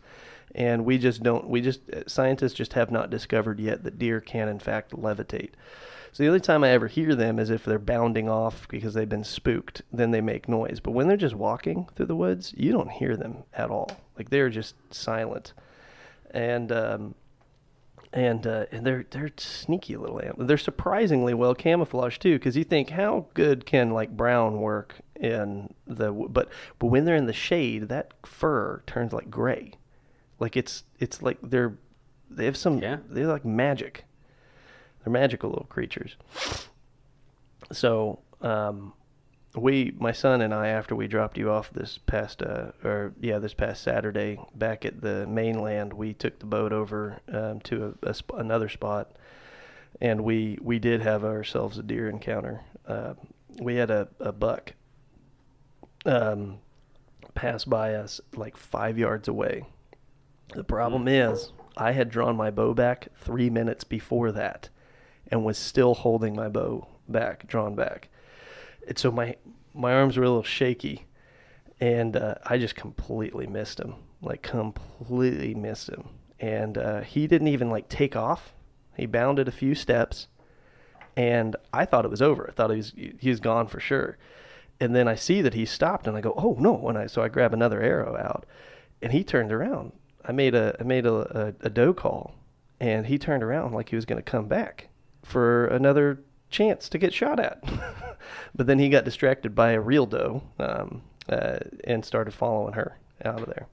And we just don't we just scientists just have not discovered yet that deer can in fact levitate. So the only time I ever hear them is if they're bounding off because they've been spooked, then they make noise. But when they're just walking through the woods, you don't hear them at all. Like they're just silent. And um, and uh, and they're they're sneaky little animals. They're surprisingly well camouflaged too, because you think how good can like brown work in the but but when they're in the shade, that fur turns like gray, like it's it's like they're they have some Yeah. they're like magic. They're magical little creatures. So um, we, my son and I, after we dropped you off this past, uh, or yeah, this past Saturday back at the mainland, we took the boat over um, to a, a sp- another spot, and we we did have ourselves a deer encounter. Uh, we had a, a buck um, pass by us like five yards away. The problem is, I had drawn my bow back three minutes before that, and was still holding my bow back, drawn back. And so my my arms were a little shaky, and uh, I just completely missed him, like completely missed him. And uh, he didn't even like take off. He bounded a few steps, and I thought it was over. I thought he was he was gone for sure. And then I see that he stopped, and I go, "Oh no!" And I so I grab another arrow out, and he turned around. I made a I made a, a, a doe call, and he turned around like he was going to come back for another chance to get shot at. [LAUGHS] but then he got distracted by a real doe um, uh, and started following her out of there.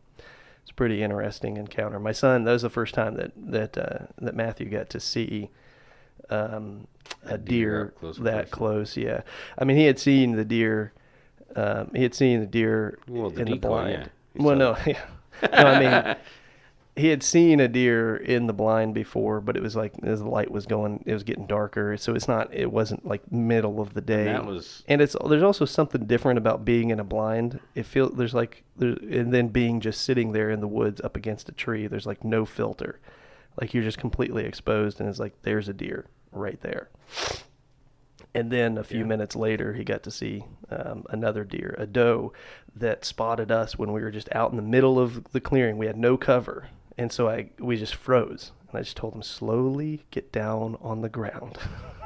It's a pretty interesting encounter. My son, that was the first time that that uh, that Matthew got to see um, a A deer deer close that close. Yeah, I mean he had seen the deer. Um, he had seen the deer Well, the in the blind. yeah. Well, no, [LAUGHS] yeah. no, I mean [LAUGHS] he had seen a deer in the blind before, but it was like as the light was going, it was getting darker. So it's not, it wasn't like middle of the day. that was- and it's there's also something different about being in a blind. It feels there's like there, and then being just sitting there in the woods up against a tree. There's like no filter, like you're just completely exposed, and it's like there's a deer right there. And then a few Yeah. minutes later, he got to see um, another deer, a doe, that spotted us when we were just out in the middle of the clearing. We had no cover, and so I we just froze. And I just told him slowly get down on the ground.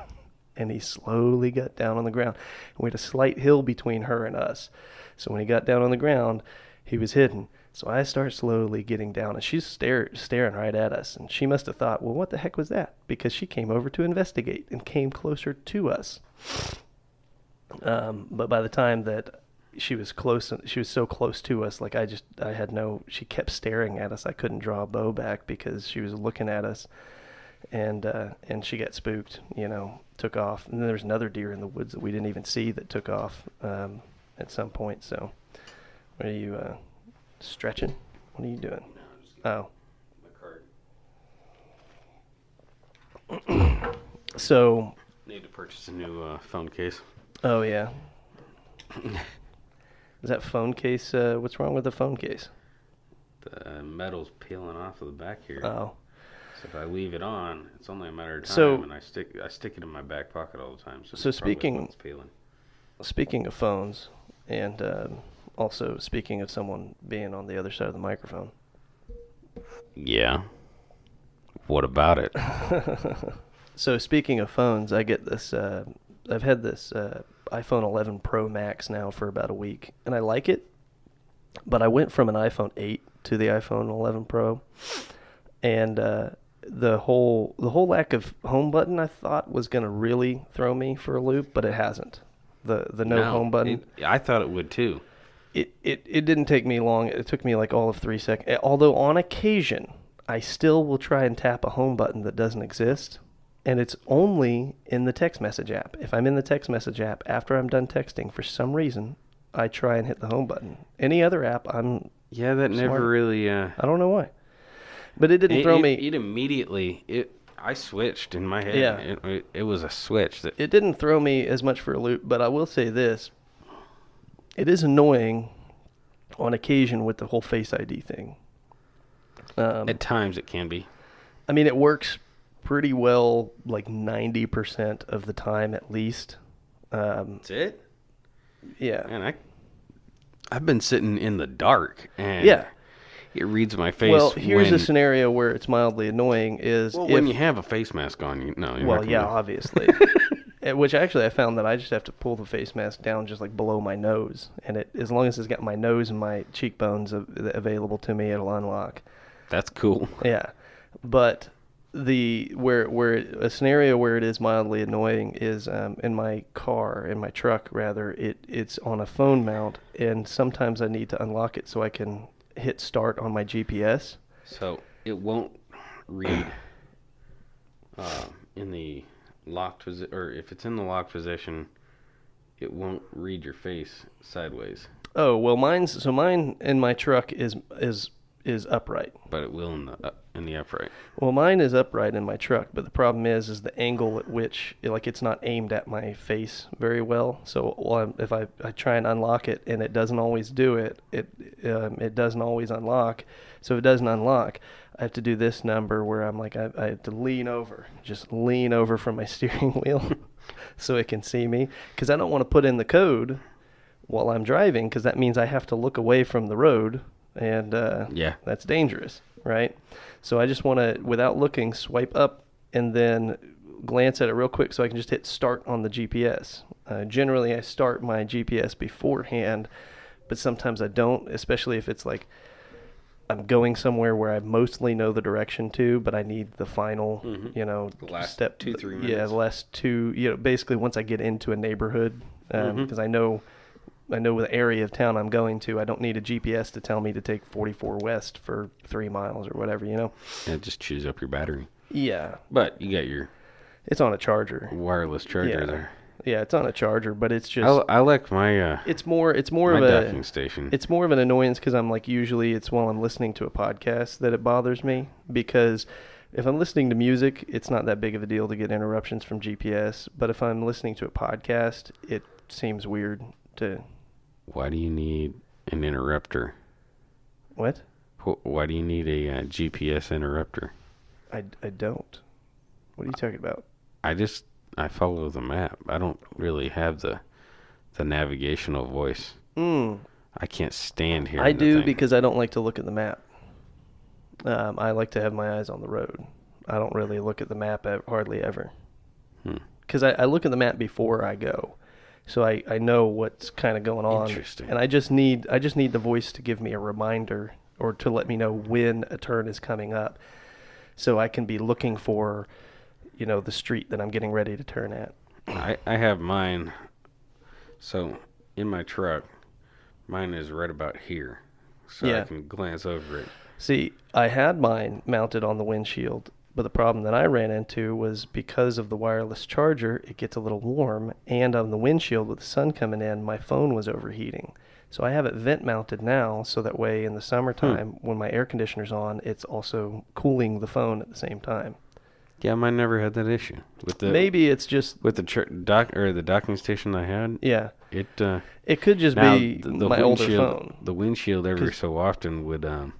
[LAUGHS] and he slowly got down on the ground. And we had a slight hill between her and us. So when he got down on the ground, he was hidden. So I start slowly getting down, and she's stare, staring right at us. And she must have thought, well, what the heck was that? Because she came over to investigate and came closer to us. Um, but by the time that she was close, she was so close to us, like I just, I had no, she kept staring at us. I couldn't draw a bow back because she was looking at us. And, uh, and she got spooked, you know, took off. And then there was another deer in the woods that we didn't even see that took off um, at some point. So, what are you uh, stretching? What are you doing? Oh, so Need to purchase a new uh, phone case. oh yeah. [LAUGHS] Is that phone case? Uh, what's wrong with the phone case? The metal's peeling off of the back here. Oh, So if I leave it on, it's only a matter of time, So- and I stick I stick it in my back pocket all the time. So, So speaking- speaking of phones, and um, also speaking of someone being on the other side of the microphone. Yeah. What about it? [LAUGHS] So speaking of phones, I get this. Uh, I've had this uh, iPhone 11 Pro Max now for about a week, and I like it. But I went from an iPhone 8 to the iPhone 11 Pro, and uh, the whole the whole lack of home button I thought was going to really throw me for a loop, but it hasn't. The the no, home button. it- I thought it would too. it, it, it didn't take me long. It took me like all of three seconds. Although on occasion, I still will try and tap a home button that doesn't exist. And it's only in the text message app. If I'm in the text message app after I'm done texting, for some reason, I try and hit the home button. Any other app, I'm Yeah, that Smart. never really. Uh, I don't know why, but it didn't it, throw it- me. It immediately. It. I switched in my head. Yeah. It, it, was a switch that. it didn't throw me as much for a loop, but I will say this: it is annoying on occasion with the whole Face ID thing. Um, At times it can be. I mean, it works pretty well, like ninety percent of the time at least. Um, That's it. yeah, And I. I've been sitting in the dark and yeah. it reads my face. Well, here's when, a scenario where it's mildly annoying: is Well, if, when you have a face mask on, you no. Well, yeah, obviously. Uh, [LAUGHS] Which actually, I found that I just have to pull the face mask down just like below my nose, and it as long as it's got my nose and my cheekbones available to me, it'll unlock. That's cool. Yeah, but the where where a scenario where it is mildly annoying is um, in my car in my truck rather it it's on a phone mount and sometimes I need to unlock it so I can hit start on my GPS. So it won't read uh, in the locked position, or if it's in the locked position, it won't read your face sideways, Oh well, mine's so mine in my truck is is is upright. but it will in the uh, in the upright. Well, mine is upright in my truck, but the problem is, is the angle at which, like, it's not aimed at my face very well. So, well, I'm- if I, I try and unlock it and it doesn't always do it, it um, it doesn't always unlock. So if it doesn't unlock, I have to do this number where I'm like, I, I have to lean over, just lean over from my [LAUGHS] steering wheel, [LAUGHS] so it can see me, because I don't want to put in the code while I'm driving, because that means I have to look away from the road, and uh, Yeah. that's dangerous, right? So I just want to, without looking, swipe up and then glance at it real quick so I can just hit start on the GPS. Uh, generally, I start my GPS beforehand, but sometimes I don't, especially if it's like I'm going somewhere where I mostly know the direction to, but I need the final, Mhm. you know, The last step two, three Yeah, minutes. the last two, you know, basically once I get into a neighborhood, because Mhm. I know. I know the area of town I'm going to. I don't need a GPS to tell me to take 44 west for three miles or whatever, you know? And it just chews up your battery. Yeah. But you got your It's on a charger. wireless charger Yeah. there. Yeah, it's on a charger, but it's just I, I like my uh, it's more it's more of a docking station. it's more of an annoyance because I'm like usually it's while I'm listening to a podcast that it bothers me because if I'm listening to music, it's not that big of a deal to get interruptions from GPS. But if I'm listening to a podcast, it seems weird to Why do you need an interrupter? what? Why do you need a uh, GPS interrupter? I, I don't. What are you talking about? I just I follow the map. I don't really have the the navigational voice. Mm, I can't stand here. I do because I don't like to look at the map. Um, I like to have my eyes on the road. I don't really look at the map hardly ever. Hmm. Because I, I look at the map before I go, so I, I know what's kind of going on. Interesting. And I just need I just need the voice to give me a reminder or to let me know when a turn is coming up, so I can be looking for, you know, the street that I'm getting ready to turn at. I, I have mine. So in my truck, mine is right about here, so I can glance over it. See, I had mine mounted on the windshield, but the problem that I ran into was because of the wireless charger, it gets a little warm, and on the windshield with the sun coming in, my phone was overheating. So I have it vent mounted now, so that way in the summertime, when my air conditioner's on, it's also cooling the phone at the same time. Yeah, mine never had that issue with the Maybe it's just with the dock or the docking station I had. yeah. It uh, It could just be the, the my older phone. the windshield every so often would um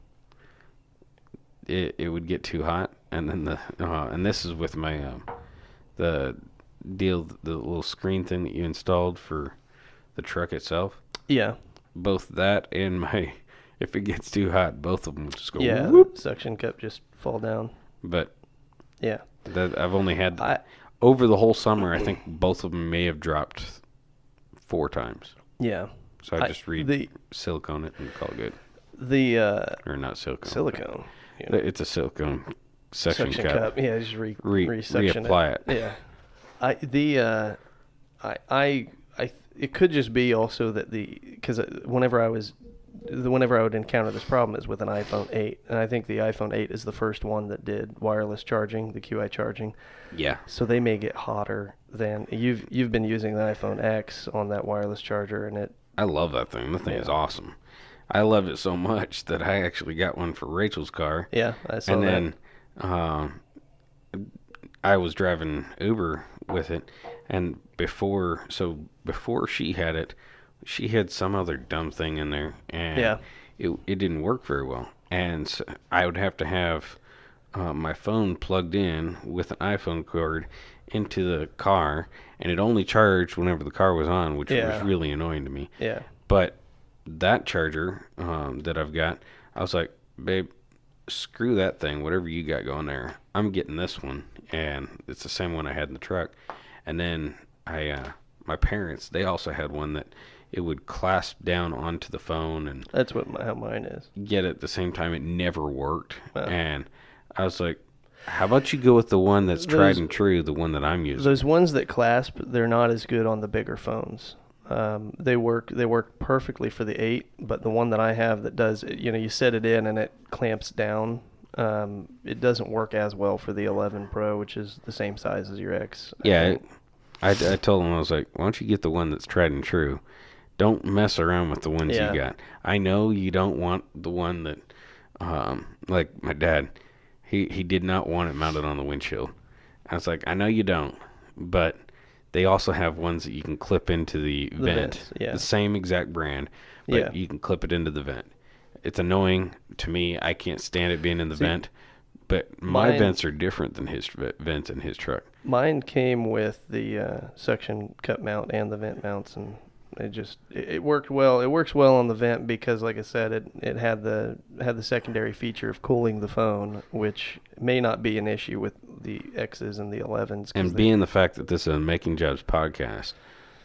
it it would get too hot and then the uh, and this is with my um the deal the little screen thing that you installed for the truck itself. Yeah, Both that and my [LAUGHS] if it gets too hot, both of them just go yeah. whoop. Suction cup just fall down. But Yeah, that I've only had I over the whole summer. I think both of them may have dropped four times. yeah. So I I- just read the silicone it and call it good, the uh, or not silicone. silicone. It's a silicone suction, suction cup. cup. Yeah, just re, Re- resuction reapply it. Yeah, I the uh, I I I it could just be also that the because whenever I was the whenever I would encounter this problem is with an iPhone 8, and I think the iPhone 8 is the first one that did wireless charging, the QI charging. Yeah, So they may get hotter than you've you've been using the iPhone X on that wireless charger, and it I love that thing. The thing is awesome. I love it so much that I actually got one for Rachel's car, yeah I saw and that. then um, I was driving Uber with it, and before so before she had it, she had some other dumb thing in there, and Yeah. it it didn't work very well, and so I would have to have uh, my phone plugged in with an iPhone cord into the car, and it only charged whenever the car was on, which Yeah. was really annoying to me. yeah But that charger um, that I've got, I was like, babe, screw that thing, whatever you got going there. I'm getting this one, and it's the same one I had in the truck. And then I, uh, my parents, they also had one that it would clasp down onto the phone and that's what my, how mine is. get it at the same time. It never worked, Wow. and I was like, how about you go with the one that's tried and true, the one that I'm using? Those ones that clasp, they're not as good on the bigger phones. Um, they work they work perfectly for the eight, but the one that I have that does you know you set it in and it clamps down. Um, it doesn't work as well for the 11 Pro, which is the same size as your X. I Yeah, think. I, I told him I was like, why don't you get the one that's tried and true? Don't mess around with the ones Yeah. you got. I know you don't want the one that, um, like my dad, he he did not want it mounted on the windshield. I was like, I know you don't, but they also have ones that you can clip into the, The vent. vents, yeah. The same exact brand, but Yeah. you can clip it into the vent. It's annoying to me. I can't stand it being in the See, vent. But my mine- vents are different than his vents in his truck. Mine came with the uh, suction cup mount and the vent mounts, and it just it, it worked well. It works well on the vent because, like I said, it it had the had the secondary feature of cooling the phone, which may not be an issue with the X's and the 11s. And they- being the fact that this is a Making Jobs podcast,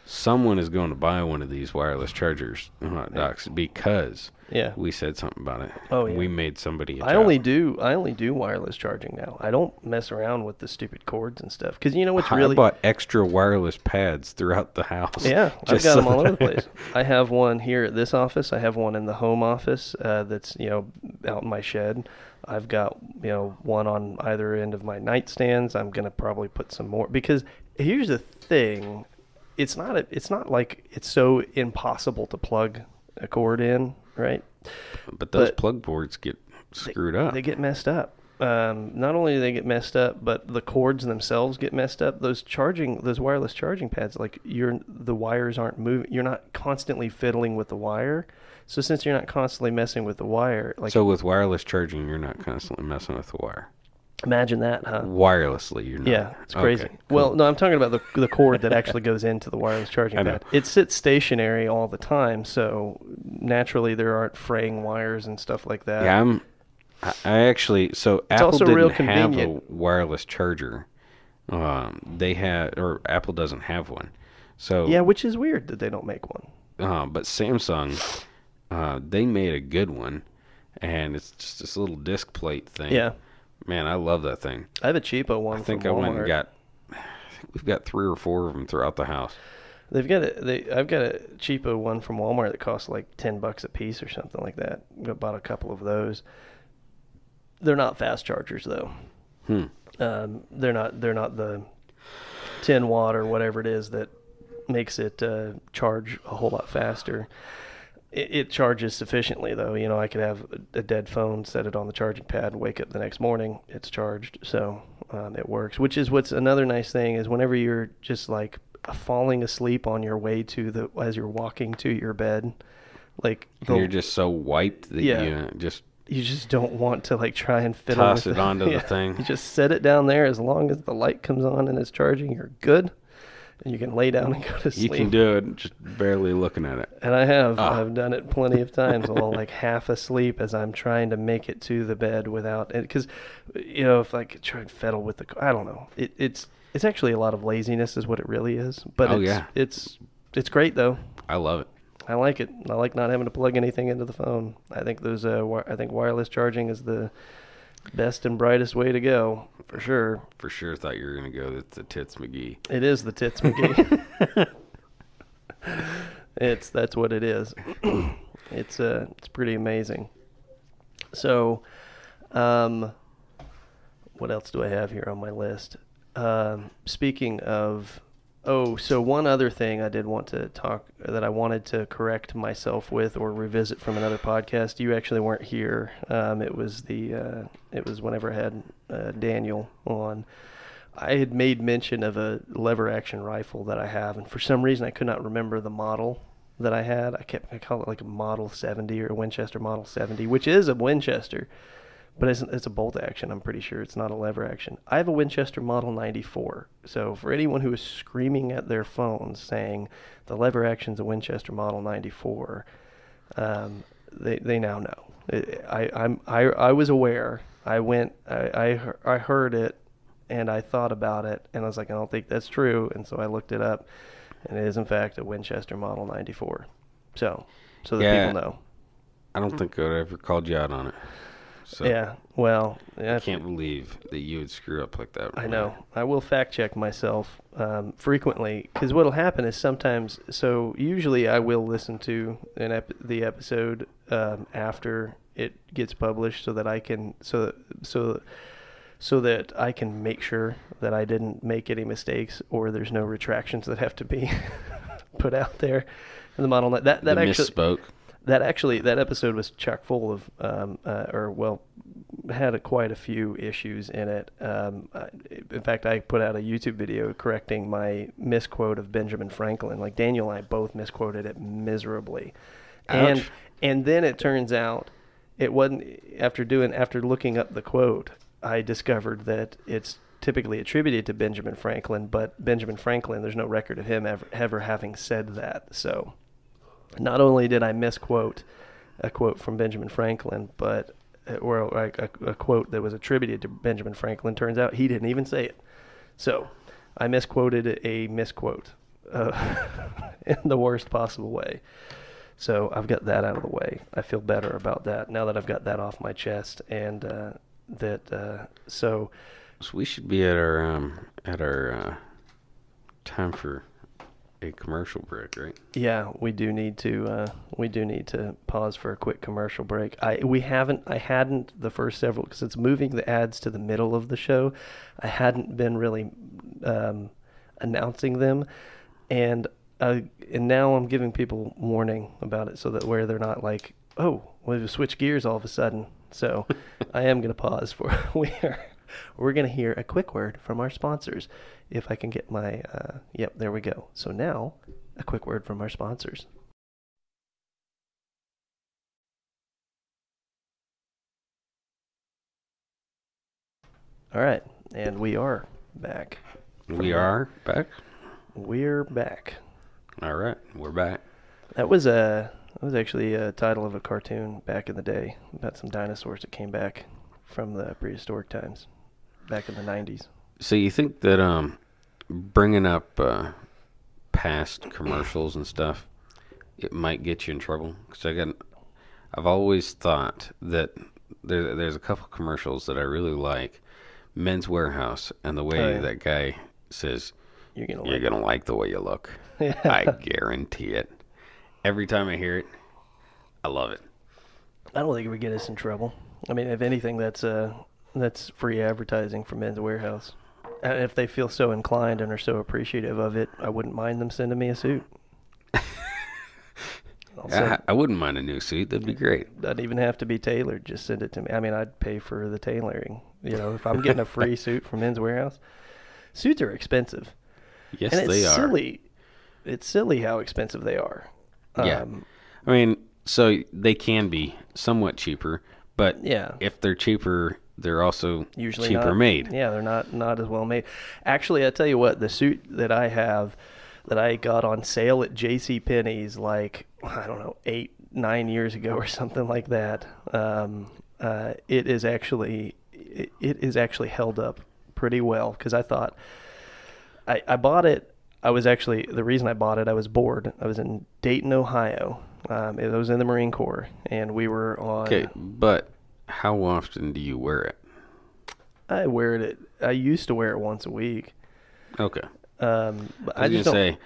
someone is going to buy one of these wireless chargers, docks, because yeah, we said something about it. Oh, yeah. We made somebody. a I only do I only do wireless charging now. I don't mess around with the stupid cords and stuff because you know what's I really bought extra wireless pads throughout the house. Yeah, [LAUGHS] I've got so them all over the place. I have one here at this office. I have one in the home office uh, that's you know out in my shed. I've got you know one on either end of my nightstands. I'm gonna probably put some more because here's the thing, it's not a, it's not like it's so impossible to plug a cord in, right? But those But- plug boards get screwed up. They get messed up. Um, not only do they get messed up, but the cords themselves get messed up. Those charging, those wireless charging pads, like you're the wires aren't moving. You're not constantly fiddling with the wire. So since you're not constantly messing with the wire, like so with wireless charging, you're not constantly messing with the wire. Imagine that, huh? Wirelessly, you're not. Yeah, it's crazy. Okay, Well, no, I'm talking about the the cord that actually goes into the wireless [LAUGHS] charging pad. It sits stationary all the time, so naturally there aren't fraying wires and stuff like that. Yeah, I'm. I- actually so Apple also didn't real have a wireless charger. Um, they had or Apple doesn't have one. So Yeah, which is weird that they don't make one. uh, but Samsung, uh, they made a good one, and it's just this little disc plate thing. Yeah, Man, I love that thing. I have a cheapo one. I think I went and got. I think we've got three or four of them throughout the house. They've got a they I've got a cheapo one from Walmart that costs like ten bucks a piece or something like that. I bought a couple of those. They're not fast chargers though. Hmm. Um, they're not they're not the ten watt or whatever it is that makes it uh, charge a whole lot faster. It, it charges sufficiently though. You know, I could have a, a dead phone, set it on the charging pad, and wake up the next morning, it's charged. So um, it works. Which is what's another nice thing is whenever you're just like falling asleep on your way to the as you're walking to your bed, like And you're just so wiped that Yeah. you uh, just you just don't want to like try and fiddle Toss with it onto the [LAUGHS] thing. You just set it down there as long as the light comes on and it's charging. You're good, and you can lay down and go to sleep. you can do it just barely looking at it. And I have. Ah. I've done it plenty of times while like half asleep as I'm trying to make it to the bed without it. Because, you know, if I could try and fiddle with the, I don't know. It, it's it's actually a lot of laziness is what it really is. But Oh, it's, yeah. it's it's great though. I love it. I like it. I like not having to plug anything into the phone. I think those uh, wi- I think wireless charging is the best and brightest way to go for sure. For sure, thought you were gonna go with the Tits McGee. It is the tits McGee. [LAUGHS] [LAUGHS] it's that's what it is. [CLEARS THROAT] it's uh it's pretty amazing. So, um, what else do I have here on my list? Um, speaking of, oh, so one other thing I did want to talk that I wanted to correct myself with or revisit from another podcast. You actually weren't here. Um, it was the uh, it was whenever I had uh, Daniel on. I had made mention of a lever action rifle that I have, and for some reason I could not remember the model that I had. I kept I call it like a Model 70 or a Winchester Model 70, which is a Winchester, but it's, it's a bolt action. I'm pretty sure it's not a lever action. I have a Winchester Model 94. So for anyone who is screaming at their phones saying the lever action's a Winchester Model 94, um, they they now know. I I'm I I was aware. I went. I I, I heard it, and I thought about it, and I was like, I don't think that's true, and so I looked it up, and it is in fact a Winchester Model 94. So so that Yeah. people know. I don't think I ever called you out on it. So yeah. Well, I can't believe that you would screw up like that. I know. I will fact check myself um, frequently because what'll happen is sometimes. So usually I will listen to an ep- the episode um, after it gets published so that I can so so so that I can make sure that I didn't make any mistakes or there's no retractions that have to be [LAUGHS] put out there in the model. That that, That actually misspoke. That actually that episode was chock full of um, uh, or well had a, quite a few issues in it. Um, I, in fact i put out a youtube video correcting my misquote of benjamin franklin. Like daniel and i both misquoted it miserably. And and then it turns out it wasn't after doing after looking up the quote i discovered that it's typically attributed to benjamin franklin but benjamin franklin there's no record of him ever, ever having said that. So not only did I misquote a quote from Benjamin Franklin, but uh, or like a, a quote that was attributed to Benjamin Franklin. Turns out he didn't even say it. So I misquoted a misquote uh, [LAUGHS] in the worst possible way. So I've got that out of the way. I feel better about that now that I've got that off my chest, and uh, that uh, so So we should be at our um at our uh, time for a commercial break, right? Yeah, we do need to uh, we do need to pause for a quick commercial break. I we haven't I hadn't the first several because it's moving the ads to the middle of the show. I hadn't been really um, announcing them, and uh, and now I'm giving people warning about it so that where they're not like oh we've switched gears all of a sudden. So [LAUGHS] I am going to pause for [LAUGHS] we are we're going to hear a quick word from our sponsors. If I can get my, uh, yep, there we go. So now, a quick word from our sponsors. All right, and we are back. We are back. We're back. All right, we're back. That was a that was actually a title of a cartoon back in the day about some dinosaurs that came back from the prehistoric times, back in the '90s. So you think that um bringing up uh, past commercials and stuff it might get you in trouble? Because I got I've always thought that there, there's a couple commercials that I really like. Men's Wearhouse and the way Oh, yeah. that guy says, You're gonna "You're like gonna like the way you look." [LAUGHS] I guarantee it. Every time I hear it, I love it. I don't think it would get us in trouble. I mean, if anything, that's uh, that's free advertising for Men's Wearhouse. And if they feel so inclined and are so appreciative of it, I wouldn't mind them sending me a suit. [LAUGHS] I, I wouldn't mind a new suit. That'd be great. doesn't even have to be tailored. Just send it to me. I mean, I'd pay for the tailoring. You know, if I'm getting a free [LAUGHS] suit from Men's Wearhouse, suits are expensive, Yes, and it's they are. silly. It's silly how expensive they are. Yeah. Um, I mean, so they can be somewhat cheaper, but yeah. if they're cheaper, they're also usually cheaper not, made. Yeah, they're not not as well made. Actually, I tell you what, the suit that I have that I got on sale at J.C. Penney's like I don't know eight nine years ago or [LAUGHS] something like that. Um, uh, it is actually it, it is actually held up pretty well because I thought I, I bought it. I was actually the reason I bought it. I was bored. I was in Dayton, Ohio. Um, it was in the Marine Corps, and we were on. Okay, but how often do you wear it? I wear it. I used to wear it once a week. Okay. Um, but I I, was just gonna don't. say,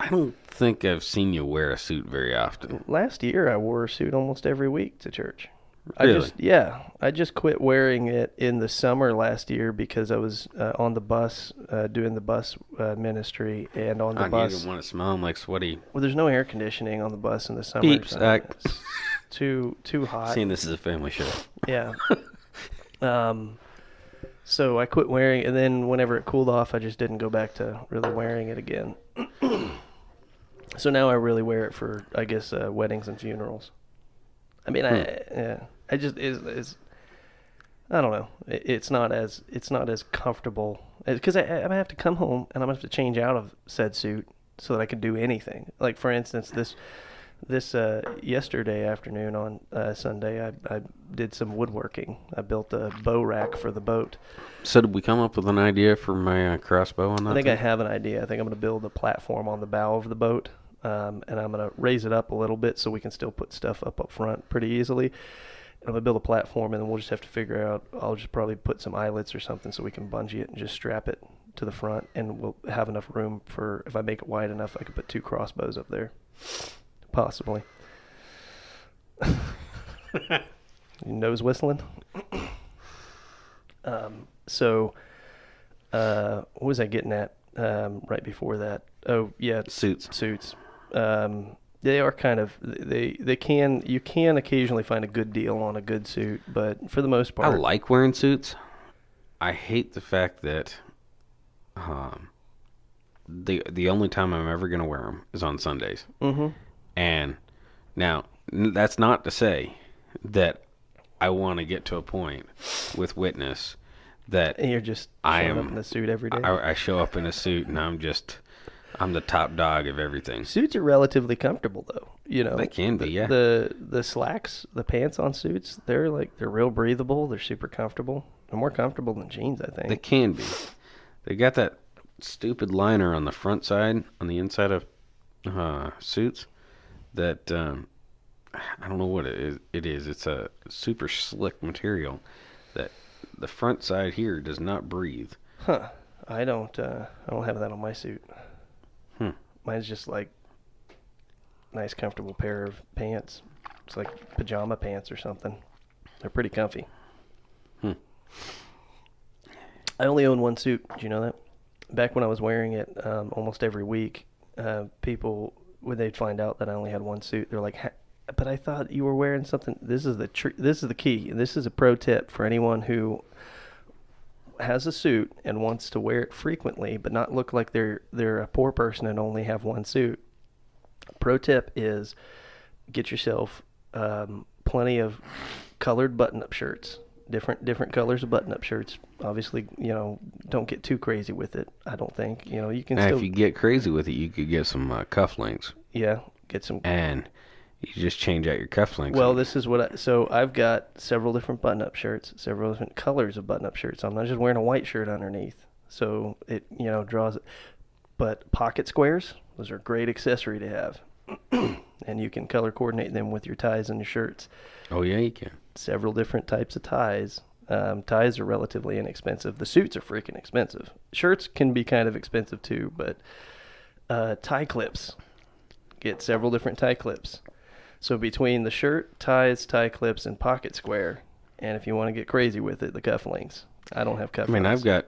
I don't think I've seen you wear a suit very often. Last year, I wore a suit almost every week to church. I Really? just yeah, I just quit wearing it in the summer last year because I was uh, on the bus uh, doing the bus uh, ministry and on the Oh, you bus. don't want to smell 'em like sweaty. Well, there's no air conditioning on the bus in the summer. Beep, so too too hot. Seeing this is a family show. Yeah. [LAUGHS] um, so I quit wearing, it, and then whenever it cooled off, I just didn't go back to really wearing it again. [CLEARS THROAT] so now I really wear it for, I guess, uh, weddings and funerals. I mean, I yeah, I just is is. I don't know. It, it's not as it's not as comfortable because I I'm have to come home and I'm gonna have to change out of said suit so that I can do anything. Like for instance, this this uh, yesterday afternoon on uh, Sunday, I, I did some woodworking. I built a bow rack for the boat. So did we come up with an idea for my uh, crossbow on that? I think I have an idea. I think I'm going to build a platform on the bow of the boat, um, and I'm going to raise it up a little bit so we can still put stuff up up front pretty easily. I'm going to build a platform, and then we'll just have to figure out. I'll just probably put some eyelets or something so we can bungee it and just strap it to the front, and we'll have enough room for if I make it wide enough, I could put two crossbows up there, possibly. nose whistling. um, so, uh, what was I getting at um, right before that? Oh, yeah, Suits. suits. Um, they are kind of they they can you can occasionally find a good deal on a good suit, but for the most part, I like wearing suits. I hate the fact that um, the the only time I'm ever gonna wear them is on Sundays. hmm And now that's not to say that I want to get to a point with witness that and you're just I showing up am- in a suit every day. I, I show up in a suit and I'm just I'm the top dog of everything. Suits are relatively comfortable, though. You know, They can be, yeah. The the slacks, the pants on suits, they're like they're real breathable. They're super comfortable. They're more comfortable than jeans, I think. They can be. They got that stupid liner on the front side, on the inside of uh, suits. That um, I don't know what it is. It is. It's a super slick material that the front side here does not breathe. Huh. I don't. Uh, I don't have that on my suit. Hmm. Mine's just like nice, comfortable pair of pants. It's like pajama pants or something. They're pretty comfy. Hmm. I only own one suit. Do you know that? Back when I was wearing it um, almost every week, uh, people when they'd find out that I only had one suit, they're like, "But I thought you were wearing something." This is the tr- this is the key. This is a pro tip for anyone who has a suit and wants to wear it frequently, but not look like they're they're a poor person and only have one suit. Pro tip is get yourself um, plenty of colored button-up shirts, different different colors of button-up shirts. Obviously, you know, don't get too crazy with it. I don't think you know you can Now, still if you get crazy with it, you could get some uh, cufflinks, yeah get some. and you just change out your cufflinks. Well, this is what I so I've got several different button-up shirts, several different colors of button-up shirts. I'm not just wearing a white shirt underneath, so it you know draws. But pocket squares, those are a great accessory to have. [CLEARS THROAT] and you can color coordinate them with your ties and your shirts. Oh yeah, you can. Several different types of ties. Um, ties are relatively inexpensive. The suits are freaking expensive. Shirts can be kind of expensive too, but uh, tie clips. Get several different tie clips. So between the shirt, ties, tie clips, and pocket square, and if you want to get crazy with it, the cufflinks. I don't have cufflinks. I mean, I've got.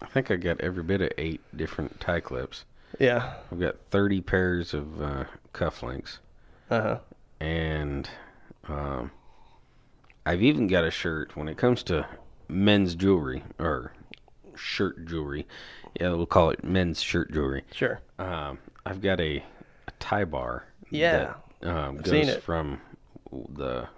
I think I got every bit of eight different tie clips. yeah. I've got thirty pairs of uh, cufflinks, Uh huh. and um, I've even got a shirt. When it comes to men's jewelry or shirt jewelry, yeah, we'll call it men's shirt jewelry. Sure. Um, I've got a, a tie bar. Yeah. That, um, I've goes seen it. from the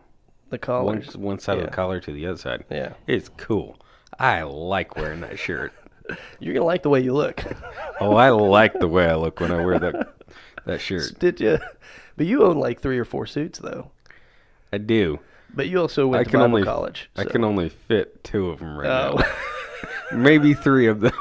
The one, one side of the collar to the other side. Yeah. It's cool. I like wearing that shirt. [LAUGHS] You're gonna like the way you look. [LAUGHS] Oh, I like the way I look when I wear that [LAUGHS] that shirt. Did you? But you own like three or four suits though. I do. But you also went I to can Bible only college. I so- can only fit two of them right Oh. now. [LAUGHS] Maybe three of them.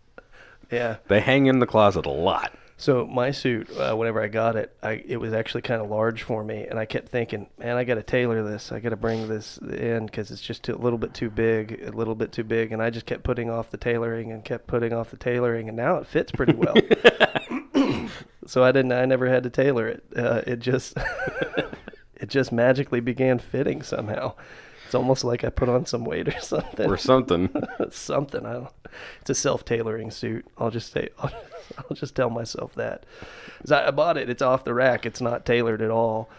[LAUGHS] yeah. They hang in the closet a lot. So my suit, uh, whenever I got it, I it was actually kind of large for me, and I kept thinking, man, I got to tailor this. I got to bring this in because it's just too, a little bit too big, a little bit too big, and I just kept putting off the tailoring and kept putting off the tailoring, and now it fits pretty well. [LAUGHS] [COUGHS] so I didn't, I never had to tailor it. Uh, it just, it just magically began fitting somehow. It's almost like I put on some weight or [LAUGHS] something. or something. [LAUGHS] something. I don't. It's a self-tailoring suit. I'll just say. I'll, [LAUGHS] I'll just tell myself that. I, I bought it. It's off the rack. It's not tailored at all.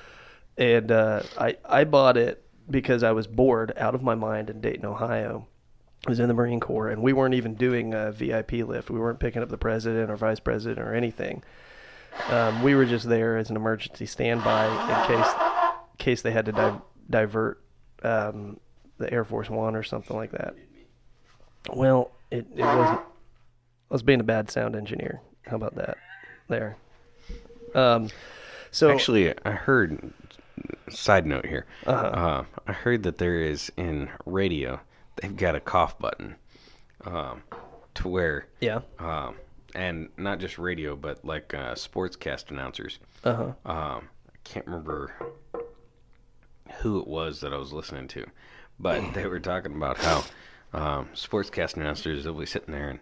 And uh, I I bought it because I was bored out of my mind in Dayton, Ohio. I was in the Marine Corps, and we weren't even doing a VIP lift. We weren't picking up the president or vice president or anything. Um, we were just there as an emergency standby in case case they had to di- divert um, the Air Force One or something like that. Well, it, it wasn't. I was being a bad sound engineer. How about that? There. Um, so Actually, I heard. Side note here. Uh-huh. Uh, I heard that there is in radio. They've got a cough button, um, to where, yeah. um, and not just radio, but like uh, sportscast announcers. Uh huh. um, I can't remember who it was that I was listening to, but they were talking about how um, sportscast announcers they'll be sitting there and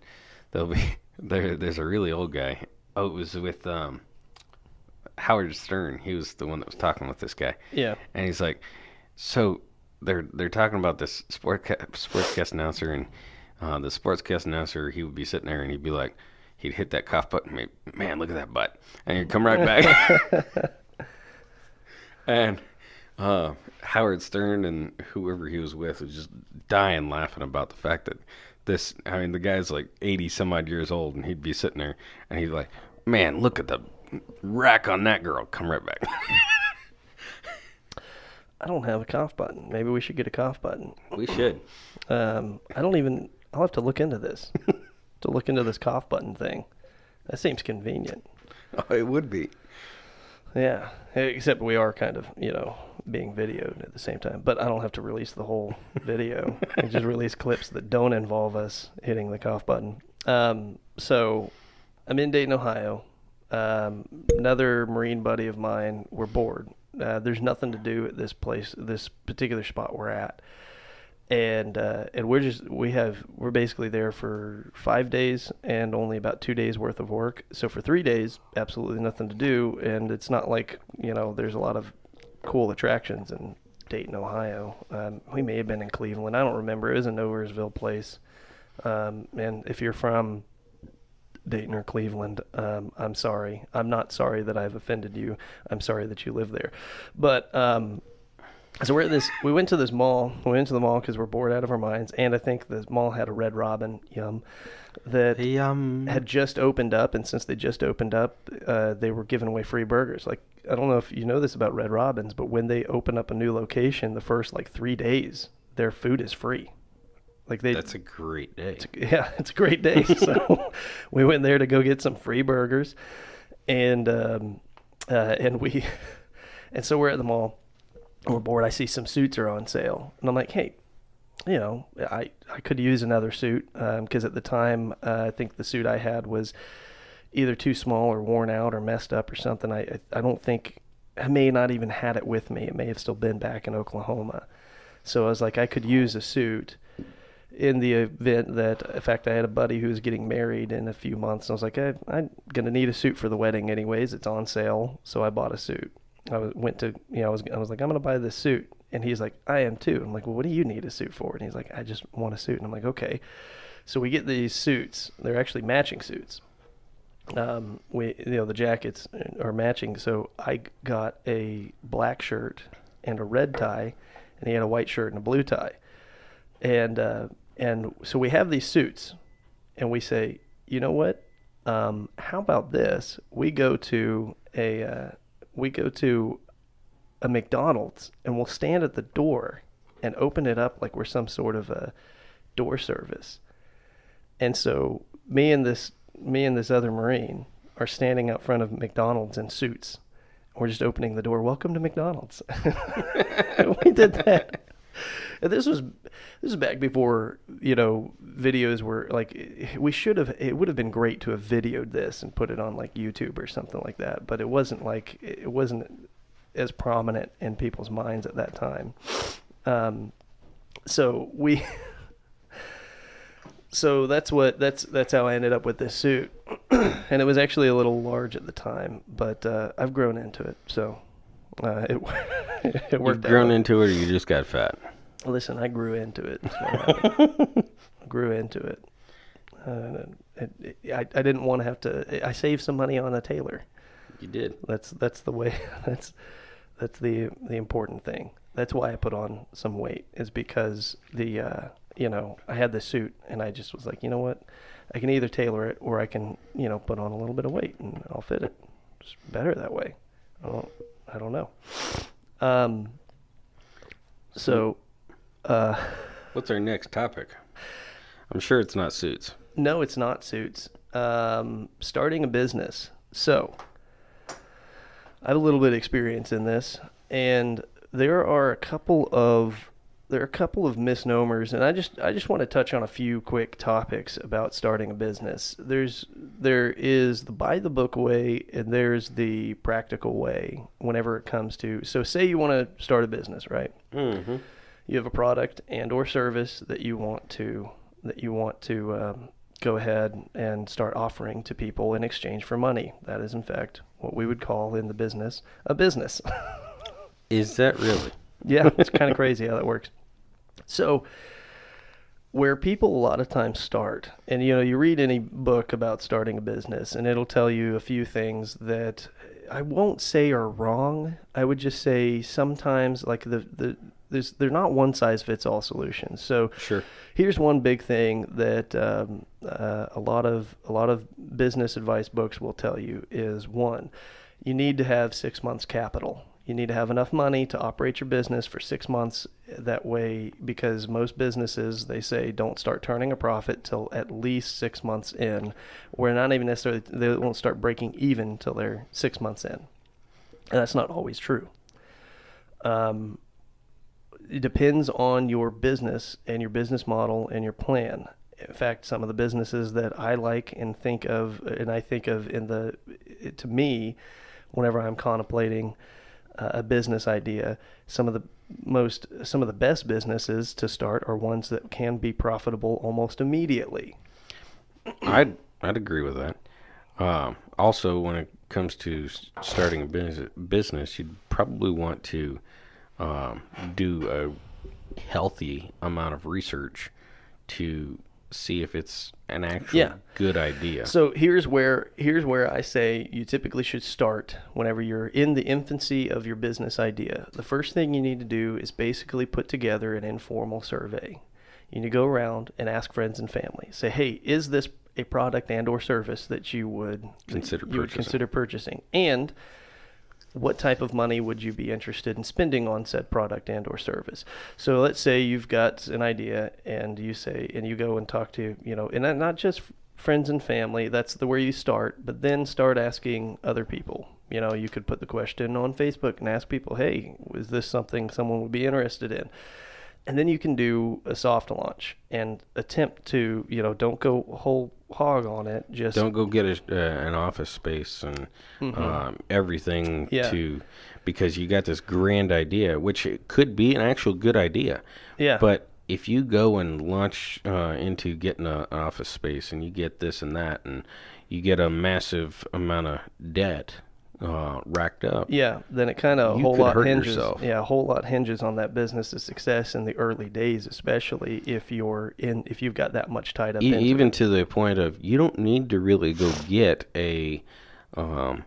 they'll be [LAUGHS] there. There's a really old guy. Oh, it was with um, Howard Stern. He was the one that was talking with this guy, Yeah. and he's like, "So they're they're talking about this sportca- sportscast announcer, and uh, the sportscast announcer he would be sitting there and he'd be like." He'd hit that cough button. Man, man, look at that butt, and he'd come right back. [LAUGHS] And uh, Howard Stern and whoever he was with was just dying laughing about the fact that this. I mean, the guy's like eighty some odd years old, and he'd be sitting there, and he'd like, "Man, look at the rack on that girl." Come right back. [LAUGHS] I don't have a cough button. Maybe we should get a cough button. we should. Um, I don't even. I'll have to look into this. [LAUGHS] to look into this cough button thing. That seems convenient. Oh, it would be. Yeah, except we are kind of, you know, being videoed at the same time. But I don't have to release the whole video. I just release clips that don't involve us hitting the cough button. Um, so I'm in Dayton, Ohio. Um, another Marine buddy of mine. We're bored. Uh, there's nothing to do at this place, this particular spot we're at, and uh, and we're just we have we're basically there for five days and only about two days worth of work. So for three days, absolutely nothing to do, and it's not like you know there's a lot of cool attractions in Dayton, Ohio. Um, we may have been in Cleveland. I don't remember. It was a Nowheresville place. Um, and if you're from Dayton or Cleveland, um, I'm sorry. I'm not sorry that I've offended you. I'm sorry that you live there. But um, so we're at this. We went to this mall. We went to the mall because we're bored out of our minds, and I think the mall had a Red Robin. Yum. That um, had just opened up, and since they just opened up, uh, they were giving away free burgers. Like I don't know if you know this about Red Robins, but when they open up a new location, the first like three days, their food is free. Like they, That's a great day. [LAUGHS] yeah, it's a great day. [LAUGHS] So we went there to go get some free burgers, and um, uh, and we, [LAUGHS] and so we're at the mall. We're bored. I see some suits are on sale, and I'm like, hey, you know, I I could use another suit because at the time uh, I think the suit I had was either too small or worn out or messed up or something. I I, don't think I may not even had it with me. It may have still been back in Oklahoma. So I was like, I could use a suit in the event that, in fact, I had a buddy who was getting married in a few months. And I was like, I, I'm going to need a suit for the wedding anyways. It's on sale. So I bought a suit. I was, went to, you know, I was, I was like, I'm going to buy this suit. And he's like, I am too. I'm like, well, what do you need a suit for? And he's like, I just want a suit. And I'm like, okay. So we get these suits. They're actually matching suits. Um, we, you know, the jackets are matching. So I got a black shirt and a red tie, and he had a white shirt and a blue tie. And uh, and so we have these suits, and we say, you know what? Um, how about this? We go to a uh, we go to a McDonald's, and we'll stand at the door and open it up like we're some sort of a door service. And so me and this me and this other Marine are standing out front of McDonald's in suits. We're just opening the door. Welcome to McDonald's. [LAUGHS] we did that. This was this is back before you know videos were like we should have it would have been great to have videoed this and put it on like YouTube or something like that but it wasn't like it wasn't as prominent in people's minds at that time um, so we [LAUGHS] so that's what that's that's how I ended up with this suit [CLEARS THROAT] and it was actually a little large at the time but uh, I've grown into it so uh, it [LAUGHS] it worked You've grown out. into it, or you just got fat? Listen, I grew into it. [LAUGHS] I grew into it. Uh, it, it I, I didn't want to have to. I saved some money on a tailor. You did. That's that's the way. [LAUGHS] That's that's the the important thing. That's why I put on some weight is because the uh, you know I had this suit and I just was like you know what I can either tailor it or I can you know put on a little bit of weight and I'll fit it. It's better that way. I don't I don't know. Um. So. Uh. What's our next topic? I'm sure it's not suits. No, it's not suits. Um, starting a business. So, I have a little bit of experience in this, and there are a couple of there are a couple of misnomers, and I just I just want to touch on a few quick topics about starting a business. There's there is the buy the book way, and there's the practical way. Whenever it comes to so, say you want to start a business, right? Mm-hmm. You have a product and or service that you want to that you want to um, go ahead and start offering to people in exchange for money. That is, in fact, what we would call in the business a business. [LAUGHS] Is that really? yeah, it's [LAUGHS] kind of crazy how that works. So, where people a lot of times start, and you know, you read any book about starting a business, and it'll tell you a few things that I won't say are wrong. I would just say sometimes, like the the there's they're not one size fits all solutions. So, Sure. here's one big thing that um, uh, a lot of a lot of business advice books will tell you is one, you need to have six months capital. You need to have enough money to operate your business for six months. That way, because most businesses they say don't start turning a profit till at least six months in. We're not even necessarily they won't start breaking even till they're six months in, and that's not always true. Um, it depends on your business and your business model and your plan. In fact, some of the businesses that I like and think of, and I think of in the, to me, whenever I'm contemplating uh, a business idea, some of the most, some of the best businesses to start are ones that can be profitable almost immediately. I'd I'd agree with that. Um, also, when it comes to starting a business, business, you'd probably want to um, do a healthy amount of research to see if it's an actual Yeah. good idea. So here's where here's where I say you typically should start whenever you're in the infancy of your business idea. The first thing you need to do is basically put together an informal survey. You need to go around and ask friends and family. Say, "Hey, is this a product and or service that you would Consider you would consider purchasing?" And what type of money would you be interested in spending on said product and or service? So let's say you've got an idea and you say and you go and talk to you know and not- just friends and family that's the where you start but then start asking other people. You know you could put the question on facebook and ask people hey is this something someone would be interested in and then you can do a soft launch and attempt to you know don't go whole hog on it. Just Don't go get a, uh, an office space and um, everything Mm-hmm. Yeah. to because you got this grand idea, which it could be an actual good idea. yeah, But if you go and launch uh, into getting a, an office space and you get this and that and you get a massive amount of debt uh, racked up, Yeah, then it kind of a whole lot hinges. yourself. Yeah, a whole lot hinges on that business's success in the early days, especially if you're in if you've got that much tied up. E- even it. to the point of you don't need to really go get a um,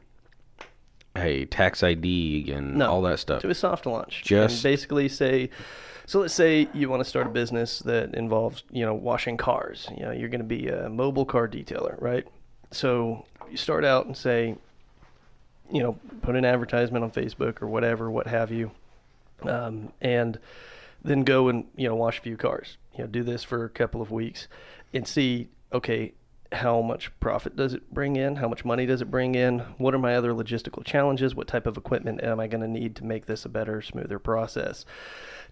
a tax ID and No. all that stuff. do a soft launch. Just- and basically say. So let's say you want to start a business that involves you know washing cars. You know you're going to be a mobile car detailer, right? So you start out and say, you know, put an advertisement on Facebook or whatever, what have you, um, and then go and you know wash a few cars. You know, do this for a couple of weeks and see, okay, how much profit does it bring in? How much money does it bring in? What are my other logistical challenges? What type of equipment am I going to need to make this a better, smoother process?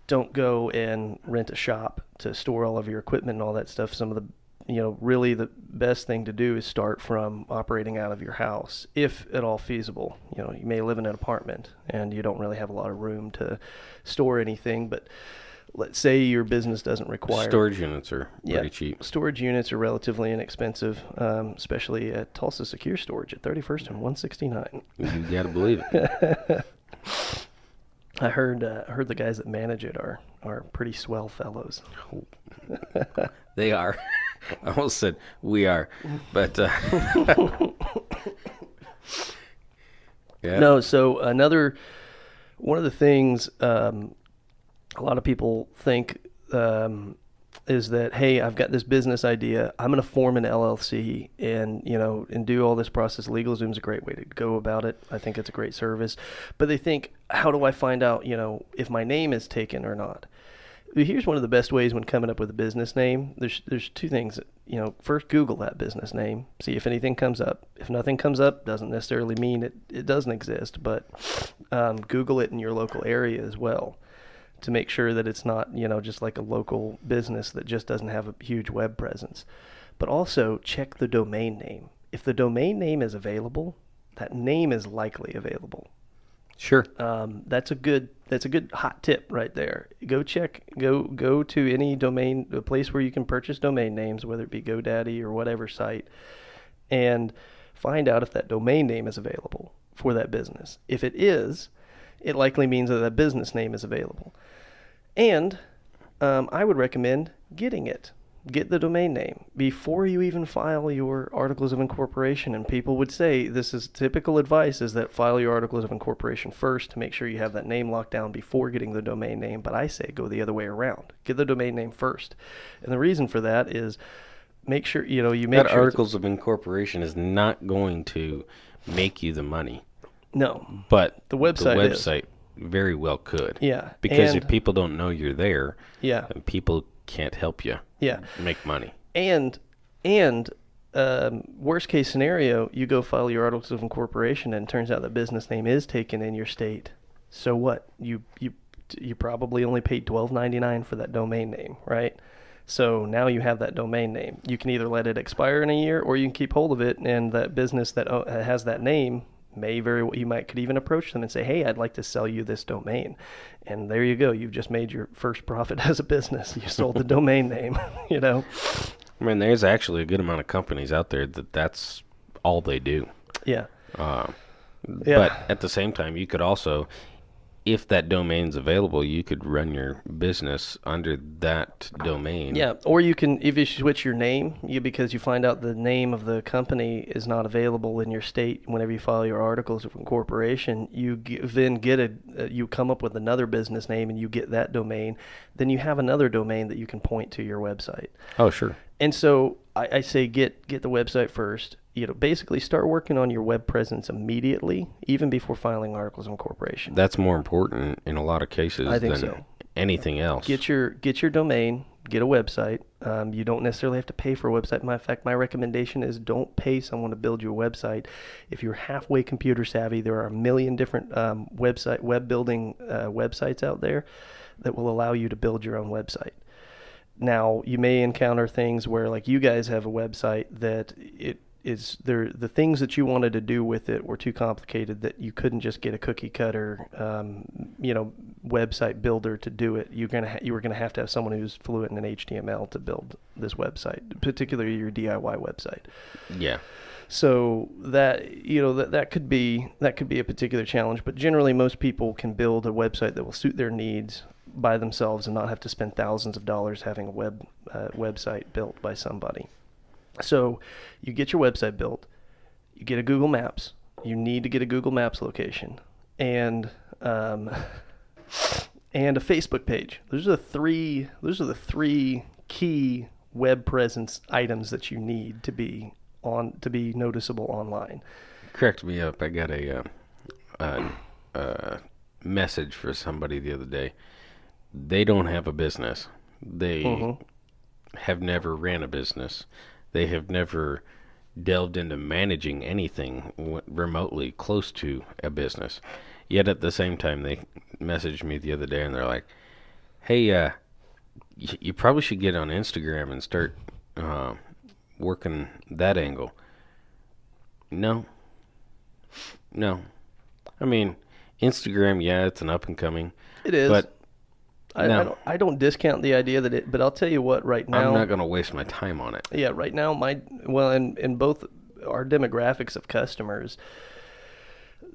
Don't go and rent a shop to store all of your equipment and all that stuff. Some of the you know, really the best thing to do is start from operating out of your house, if at all feasible. You know, you may live in an apartment and you don't really have a lot of room to store anything, but let's say your business doesn't require Storage units are pretty cheap. Storage units are relatively inexpensive, um, especially at Tulsa Secure Storage at 31st and 169. You got to believe it. [LAUGHS] I heard uh, I heard the guys that manage it are are pretty swell fellows. They are. [LAUGHS] I almost said we are, but uh, [LAUGHS] yeah. No, so another one of the things um, a lot of people think um, is that hey, I've got this business idea. I'm going to form an LLC and you know and do all this process. LegalZoom's a great way to go about it. I think it's a great service. But they think, how do I find out you know if my name is taken or not? Here's one of the best ways when coming up with a business name. There's there's two things. You know, first Google that business name, see if anything comes up. If nothing comes up, doesn't necessarily mean it, it doesn't exist, but um, Google it in your local area as well to make sure that it's not you know just like a local business that just doesn't have a huge web presence. But also check the domain name. If the domain name is available, that name is likely available. Sure. Um, that's a good that's a good hot tip right there. Go check go go to any domain a place where you can purchase domain names, whether it be GoDaddy or whatever site, and find out if that domain name is available for that business. If it is, it likely means that that business name is available. And um, I would recommend getting it. Get the domain name before you even file your articles of incorporation. And people would say this is typical advice: is that file your articles of incorporation first to make sure you have that name locked down before getting the domain name. But I say go the other way around: get the domain name first. And the reason for that is make sure you know you make that sure articles of incorporation is not going to make you the money, no but The website the is. website very well could. yeah Because and, if people don't know you're there, yeah people can't help you yeah make money. and and um, worst case scenario, you go file your articles of incorporation, and it turns out the business name is taken in your state. So what? You you you probably only paid twelve ninety nine for that domain name, right? So now you have that domain name. You can either let it expire in a year, or you can keep hold of it, and that business that has that name may very well you might could even approach them and say, "Hey, I'd like to sell you this domain," and there you go. You've just made your first profit [LAUGHS] as a business. You sold the [LAUGHS] domain name. [LAUGHS] You know. I mean, there's actually a good amount of companies out there that that's all they do. Yeah. Um, Yeah. But at the same time, you could also, if that domain's available, you could run your business under that domain. Yeah, or you can if you switch your name, you because you find out the name of the company is not available in your state whenever you file your articles of incorporation, you g- then get a uh, you come up with another business name and you get that domain, then you have another domain that you can point to your website. Oh, sure. And so I, I say get get the website first. You know, basically start working on your web presence immediately, even before filing articles of incorporation. That's more important in a lot of cases I think than so. anything else. get your get your domain, get a website, Um, you don't necessarily have to pay for a website. My fact, my recommendation is don't pay someone to build your website. If you're halfway computer savvy, there are a million different um, website web building uh, websites out there that will allow you to build your own website. Now, you may encounter things where, like, you guys have a website that it is there. The things that you wanted to do with it were too complicated that you couldn't just get a cookie cutter, um, you know, website builder to do it. You're gonna ha- you were gonna have to have someone who's fluent in HTML to build this website, particularly your DIY website. Yeah. So that you know that that could be that could be a particular challenge, but generally most people can build a website that will suit their needs by themselves and not have to spend thousands of dollars having a web uh, website built by somebody. So you get your website built, you get a Google Maps. You need to get a Google Maps location and um, [LAUGHS] and a Facebook page. Those are the three. Those are the three key web presence items that you need to be on to be noticeable online. Correct me up. I got a, uh, uh, uh, message for somebody the other day. They don't have a business. They Mhm. have never ran a business. They have never delved into managing anything remotely close to a business. Yet at the same time, they messaged me the other day and they're like, "Hey, uh, y- you probably should get on Instagram and start uh, working that angle." No, no. I mean, Instagram, yeah, it's an up and coming, It is. but I, no. I, don't, I don't discount the idea that it. But I'll tell you what. Right now, I'm not going to waste my time on it. Yeah, right now my well, in in both our demographics of customers,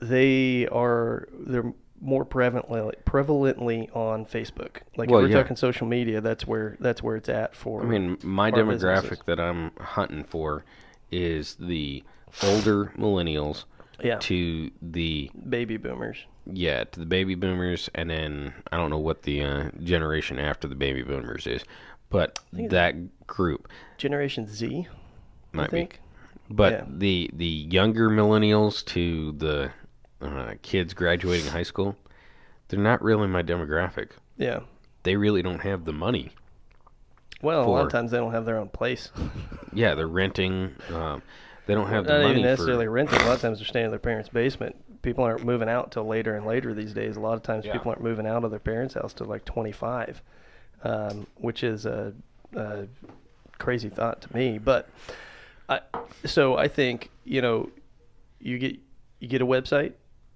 they are they're more prevalently prevalently on Facebook. Like Well, if we're yeah. talking social media, that's where that's where it's at for. I mean, my demographic businesses. that I'm hunting for is the older millennials yeah, to the baby boomers. yeah to the baby boomers, and then I don't know what the uh, generation after the baby boomers is, but that group Generation Z, might be. think. But yeah. the the younger millennials to the uh, kids graduating high school, they're not really my demographic. Yeah. They really don't have the money. Well, a lot of times they don't have their own place. [LAUGHS] Yeah, they're renting. Um, they don't have the Not money even necessarily for. renting. A lot of times they're staying in their parents' basement. People aren't moving out till later and later these days. A lot of times Yeah. people aren't moving out of their parents' house till like 25, um, which is a, a crazy thought to me. But I, so I think you know, you get you get a website.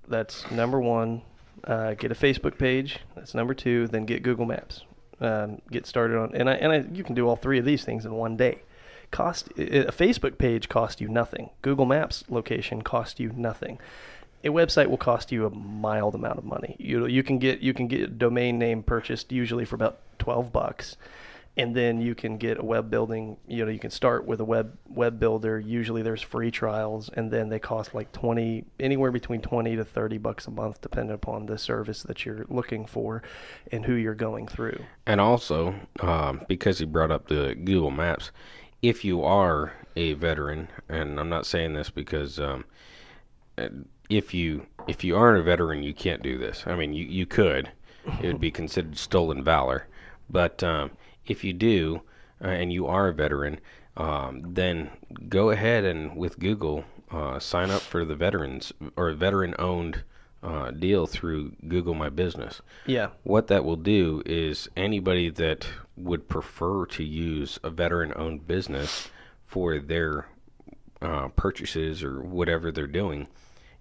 That's number one. Uh, get a Facebook page. That's number two. Then get Google Maps. Um, get started on, and I and I, you can do all three of these things in one day cost a Facebook page costs you nothing. Google Maps location costs you nothing. A website will cost you a mild amount of money. You you can get you can get a domain name purchased usually for about 12 bucks. And then you can get a web building, you know, you can start with a web web builder. Usually there's free trials and then they cost like 20 anywhere between 20 to 30 bucks a month depending upon the service that you're looking for and who you're going through. And also, um, because he brought up the Google Maps, if you are a veteran, and I'm not saying this because um, if you if you aren't a veteran, you can't do this. I mean, you you could, it would be [LAUGHS] considered stolen valor. But um, if you do, uh, and you are a veteran, um, then go ahead and with Google uh, sign up for the veterans or veteran owned uh, deal through Google My Business Yeah. what that will do is anybody that would prefer to use a veteran owned business for their uh, purchases or whatever they're doing,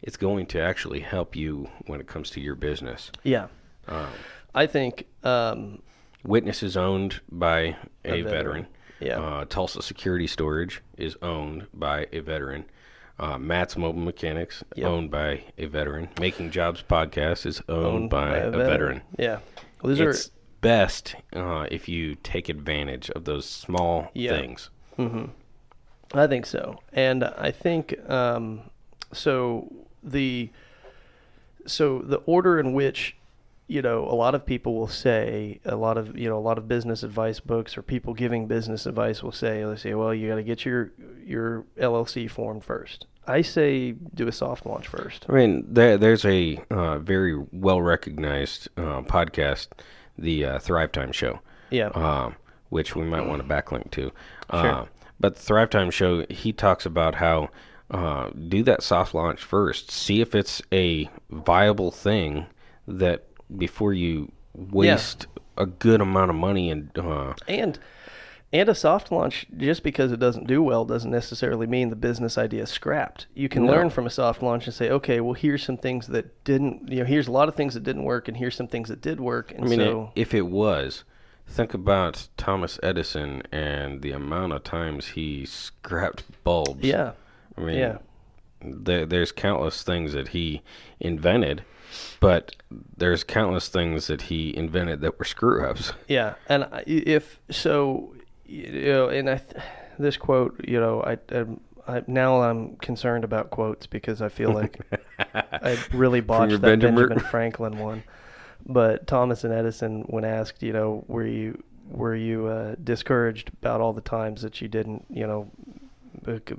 it's going to actually help you when it comes to your business. Yeah. Um, I think um, Witness is owned by a, A veteran. veteran. Yeah. Uh, Tulsa Security Storage is owned by a veteran. Uh, Matt's Mobile Mechanix, Yep. owned by a veteran. Making Jobs Podcast is owned, by, a veteran. Yeah. Well, those it's best uh, if you take advantage of those small Yeah. things. are. I think so, and I think um, so. The so the order in which you know a lot of people will say a lot of you know a lot of business advice books or people giving business advice will say they say well you got to get your your LLC formed first. I say do a soft launch first. I mean, there, there's a uh, very well recognized uh, podcast, the uh, Thrive Time Show, Yeah. um, which we might want to backlink to. Sure. Uh, but the Thrive Time show, he talks about how uh, do that soft launch first. See if it's a viable thing that before you waste a good amount of money and uh, And and a soft launch, just because it doesn't do well, doesn't necessarily mean the business idea is scrapped. You can No. learn from a soft launch and say, okay, well, here's some things that didn't, you know, here's a lot of things that didn't work, and here's some things that did work. And I mean, so, if it was, think about Thomas Edison and the amount of times he scrapped bulbs. yeah, I mean, yeah. there, there's countless things that he invented, but there's countless things that he invented that were screw ups. Yeah, and if so, you know, and I, th- this quote, you know, I, um, I now I'm concerned about quotes because I feel like [LAUGHS] I really botched that Benjamin- Benjamin [LAUGHS] Franklin one. But Thomas and Edison, when asked, you know, were you were you uh, discouraged about all the times that you didn't, you know,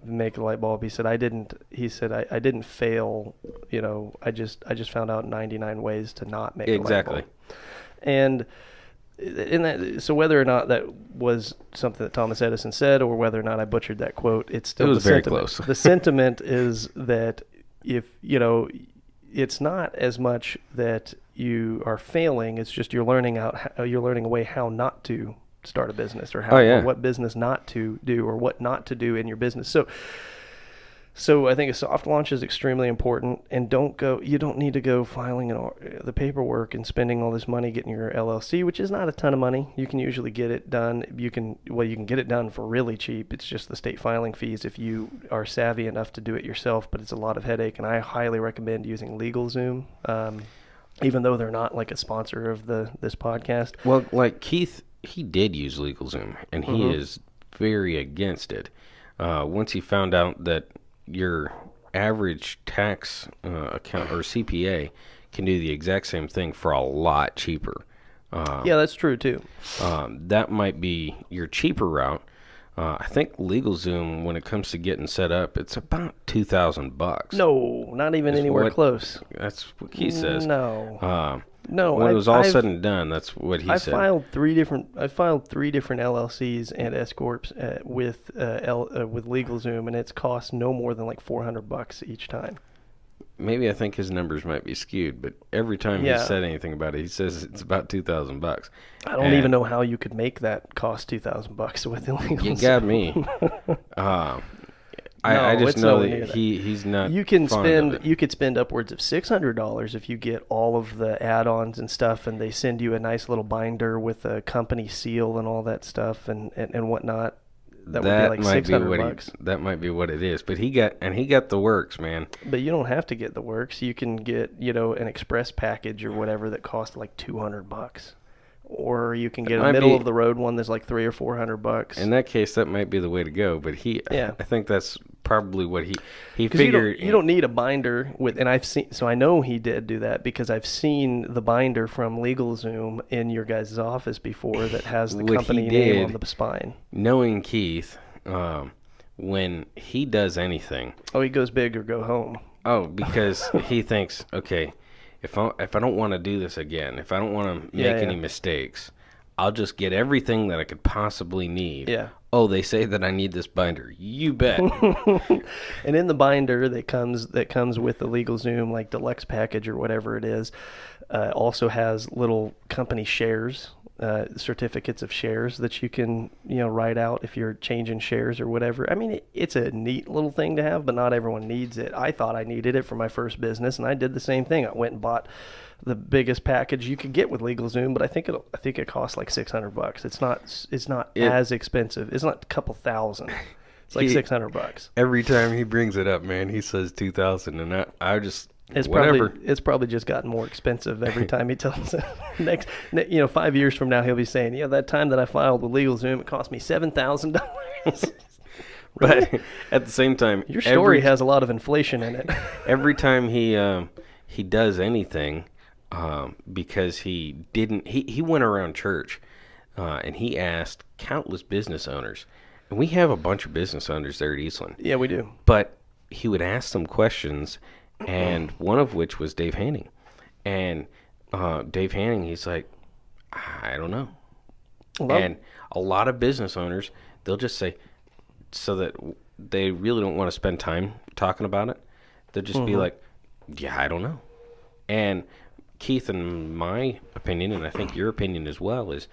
make a light bulb? He said, I didn't. He said, I, I didn't fail. You know, I just I just found out 99 ways to not make a light bulb. Exactly. bulb. And that, so whether or not that was something that Thomas Edison said, or whether or not I butchered that quote, it's still It was the very sentiment. close. the sentiment is that if you know, it's not as much that you are failing; it's just you're learning out, uh, you're learning a way how not to start a business, or how, Oh, yeah. or what business not to do, or what not to do in your business. So. So I think a soft launch is extremely important, and don't go. You don't need to go filing the paperwork and spending all this money getting your LLC, which is not a ton of money. You can usually get it done. You can well, you can get it done for really cheap. It's just the state filing fees if you are savvy enough to do it yourself. But it's a lot of headache, and I highly recommend using LegalZoom. Um, even though they're not like a sponsor of the this podcast, Well, like Keith, he did use LegalZoom, and he Mm-hmm. is very against it. Uh, once he found out that your average tax uh, account or CPA can do the exact same thing for a lot cheaper. Uh, yeah, that's true too. um, that might be your cheaper route. Uh, I think LegalZoom, when it comes to getting set up, it's about two thousand bucks. No, not even anywhere what- close. that's what he says. No, Uh, no. when I- it was all I've- said and done, that's what he I said. filed three different. I filed three different LLCs and S corps uh, with uh, L, uh, with LegalZoom, and it's cost no more than like four hundred bucks each time. Maybe I think his numbers might be skewed, but every time Yeah. he said anything about it, he says it's about two thousand bucks. I don't And even know how you could make that cost two thousand bucks with illegal. You got me. [LAUGHS] uh, I, I No, just know that he he's not. You can spend you could spend upwards of six hundred dollars if you get all of the add-ons and stuff, and they send you a nice little binder with a company seal and all that stuff and and, and whatnot. That, would be like might six be what bucks. he. That might be what it is. But he got and he got the works, man. But you don't have to get the works. You can get, you know, an express package or whatever that costs like two hundred bucks, or you can get a middle be- of the road one that's like three or four hundred bucks. In that case, that might be the way to go. But he, Yeah. I think that's probably what he he because you figured. don't, you don't need a binder with, and I've seen, so I know he did do that because I've seen the binder from LegalZoom in your guys' office before that has the company name on the spine. knowing Keith, um, when he does anything, Oh, he goes big or go home. Oh, because [LAUGHS] he thinks, okay, if I if I don't want to do this again, if I don't want to make Yeah, any mistakes, I'll just get everything that I could possibly need. Yeah. Oh, they say that I need this binder. You bet. [LAUGHS] and in the binder that comes that comes with the LegalZoom like deluxe package or whatever it is, uh, also has little company shares, uh, certificates of shares that you can you know write out if you're changing shares or whatever. I mean, it, it's a neat little thing to have, but not everyone needs it. I thought I needed it for my first business, and I did the same thing. I went and bought the biggest package you could get with LegalZoom, but I think it I think it costs like six hundred bucks. It's not it's not It- as expensive. It's not a couple thousand. It's like six hundred bucks. Every time he brings it up, man, he says two thousand, and I, I just It's whatever. probably it's probably just gotten more expensive every [LAUGHS] time he tells it. [LAUGHS] Next, ne- you know, five years from now, he'll be saying, "Yeah, that time that I filed with LegalZoom, it cost me seven thousand dollars." [LAUGHS] But at the same time, Your story every, has a lot of inflation in it. every time he um, he does anything um, because he didn't he, he went around church uh, and he asked countless business owners and we have a bunch of business owners there at Eastland yeah, we do. but he would ask them questions and [CLEARS THROAT] one of which was Dave Hanning and uh, Dave Hanning he's like I don't know and a lot of business owners, they'll just say, so that they really don't want to spend time talking about it. They'll just Mm-hmm. be like, yeah, I don't know. And Keith, in my opinion, and I think your opinion as well, is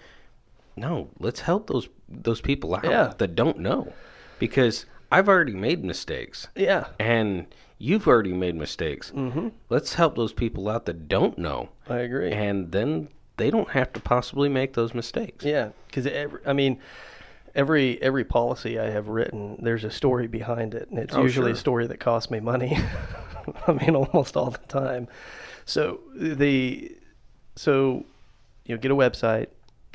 no, let's help those those people out Yeah. that don't know, because I've already made mistakes Yeah. and you've already made mistakes. Mm-hmm. Let's help those people out that don't know, I agree. and then they don't have to possibly make those mistakes. Yeah, because I mean, every every policy I have written, there's a story behind it, and it's Oh, usually a story that costs me money. [LAUGHS] I mean, almost all the time. So the so you know, get a website,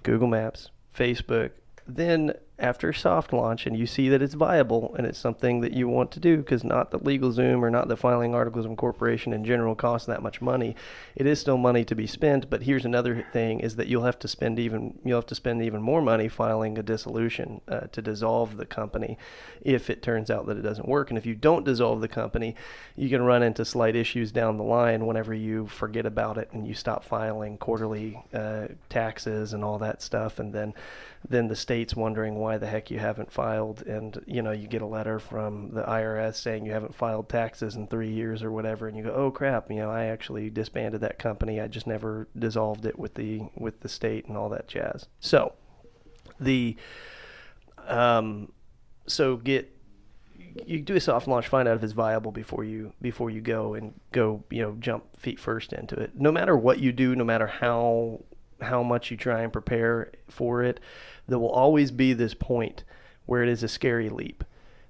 Google Maps, Facebook. Then after soft launch, and you see that it's viable and it's something that you want to do, because not the LegalZoom or not the filing articles of incorporation in general cost that much money. It is still money to be spent, but here's another thing: is that you'll have to spend even you'll have to spend even more money filing a dissolution uh, to dissolve the company if it turns out that it doesn't work. And if you don't dissolve the company, you can run into slight issues down the line whenever you forget about it and you stop filing quarterly uh, taxes and all that stuff, and then then the state's wondering why the heck you haven't filed, and you know you get a letter from the IRS saying you haven't filed taxes in three years or whatever, and you go, oh crap, you know I actually disbanded that company, I just never dissolved it with the with the state and all that jazz. So the um, so get you do a soft launch, find out if it's viable before you before you go and go you know jump feet first into it. No matter what you do, no matter how how much you try and prepare for it, there will always be this point where it is a scary leap.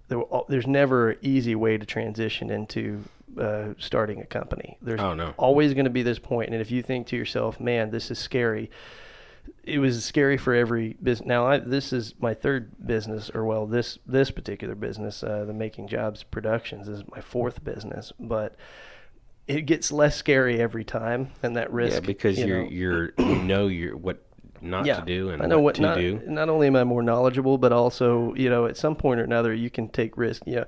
There will, there's never an easy way to transition into uh, starting a company. There's Oh, no. always going to be this point, and if you think to yourself, "Man, this is scary," it was scary for every business. Now, I, this is my third business, or well, this this particular business, uh, the Making Jobs Productions, is my fourth business, but it gets less scary every time, and that risk. Yeah, because you you're know, you're you know you're what not yeah, to do and I know what, to not, do. Not only am I more knowledgeable, but also, you know, at some point or another, you can take risk. You know,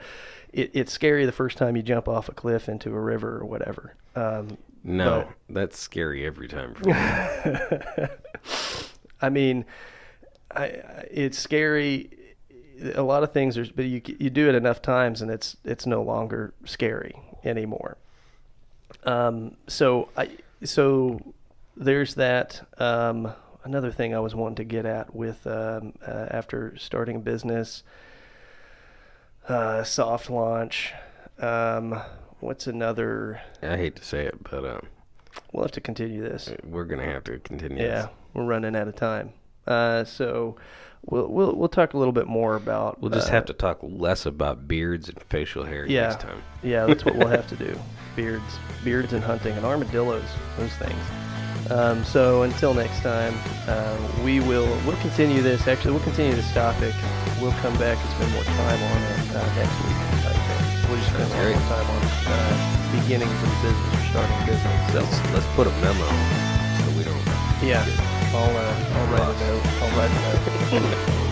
it, it's scary the first time you jump off a cliff into a river or whatever. Um, No, that's scary every time. For me. [LAUGHS] I mean, I, I- it's scary. A lot of things are, but you you do it enough times, and it's it's no longer scary anymore. Um, so I so there's that. Um, another thing I was wanting to get at with um, uh, after starting a business, uh, soft launch. Um, what's another? I hate to say it, but um, We'll have to continue this. we're gonna have to continue. Yeah, this. we're running out of time. Uh, so we'll we'll we'll talk a little bit more about. We'll just uh, have to talk less about beards and facial hair Yeah, next time. yeah, that's what we'll have to [LAUGHS] do. Beards, beards, and hunting, and armadillos, those things. Um, so until next time, uh, we will we'll continue this. Actually, we'll continue this topic. We'll come back and spend more time on it uh, next week. I think we'll just spend Sounds a little great. more time on uh, beginnings of business or starting a business. So Let's let's put a memo so we don't. yeah, I'll uh, I'll write a note. I'll write a note. [LAUGHS]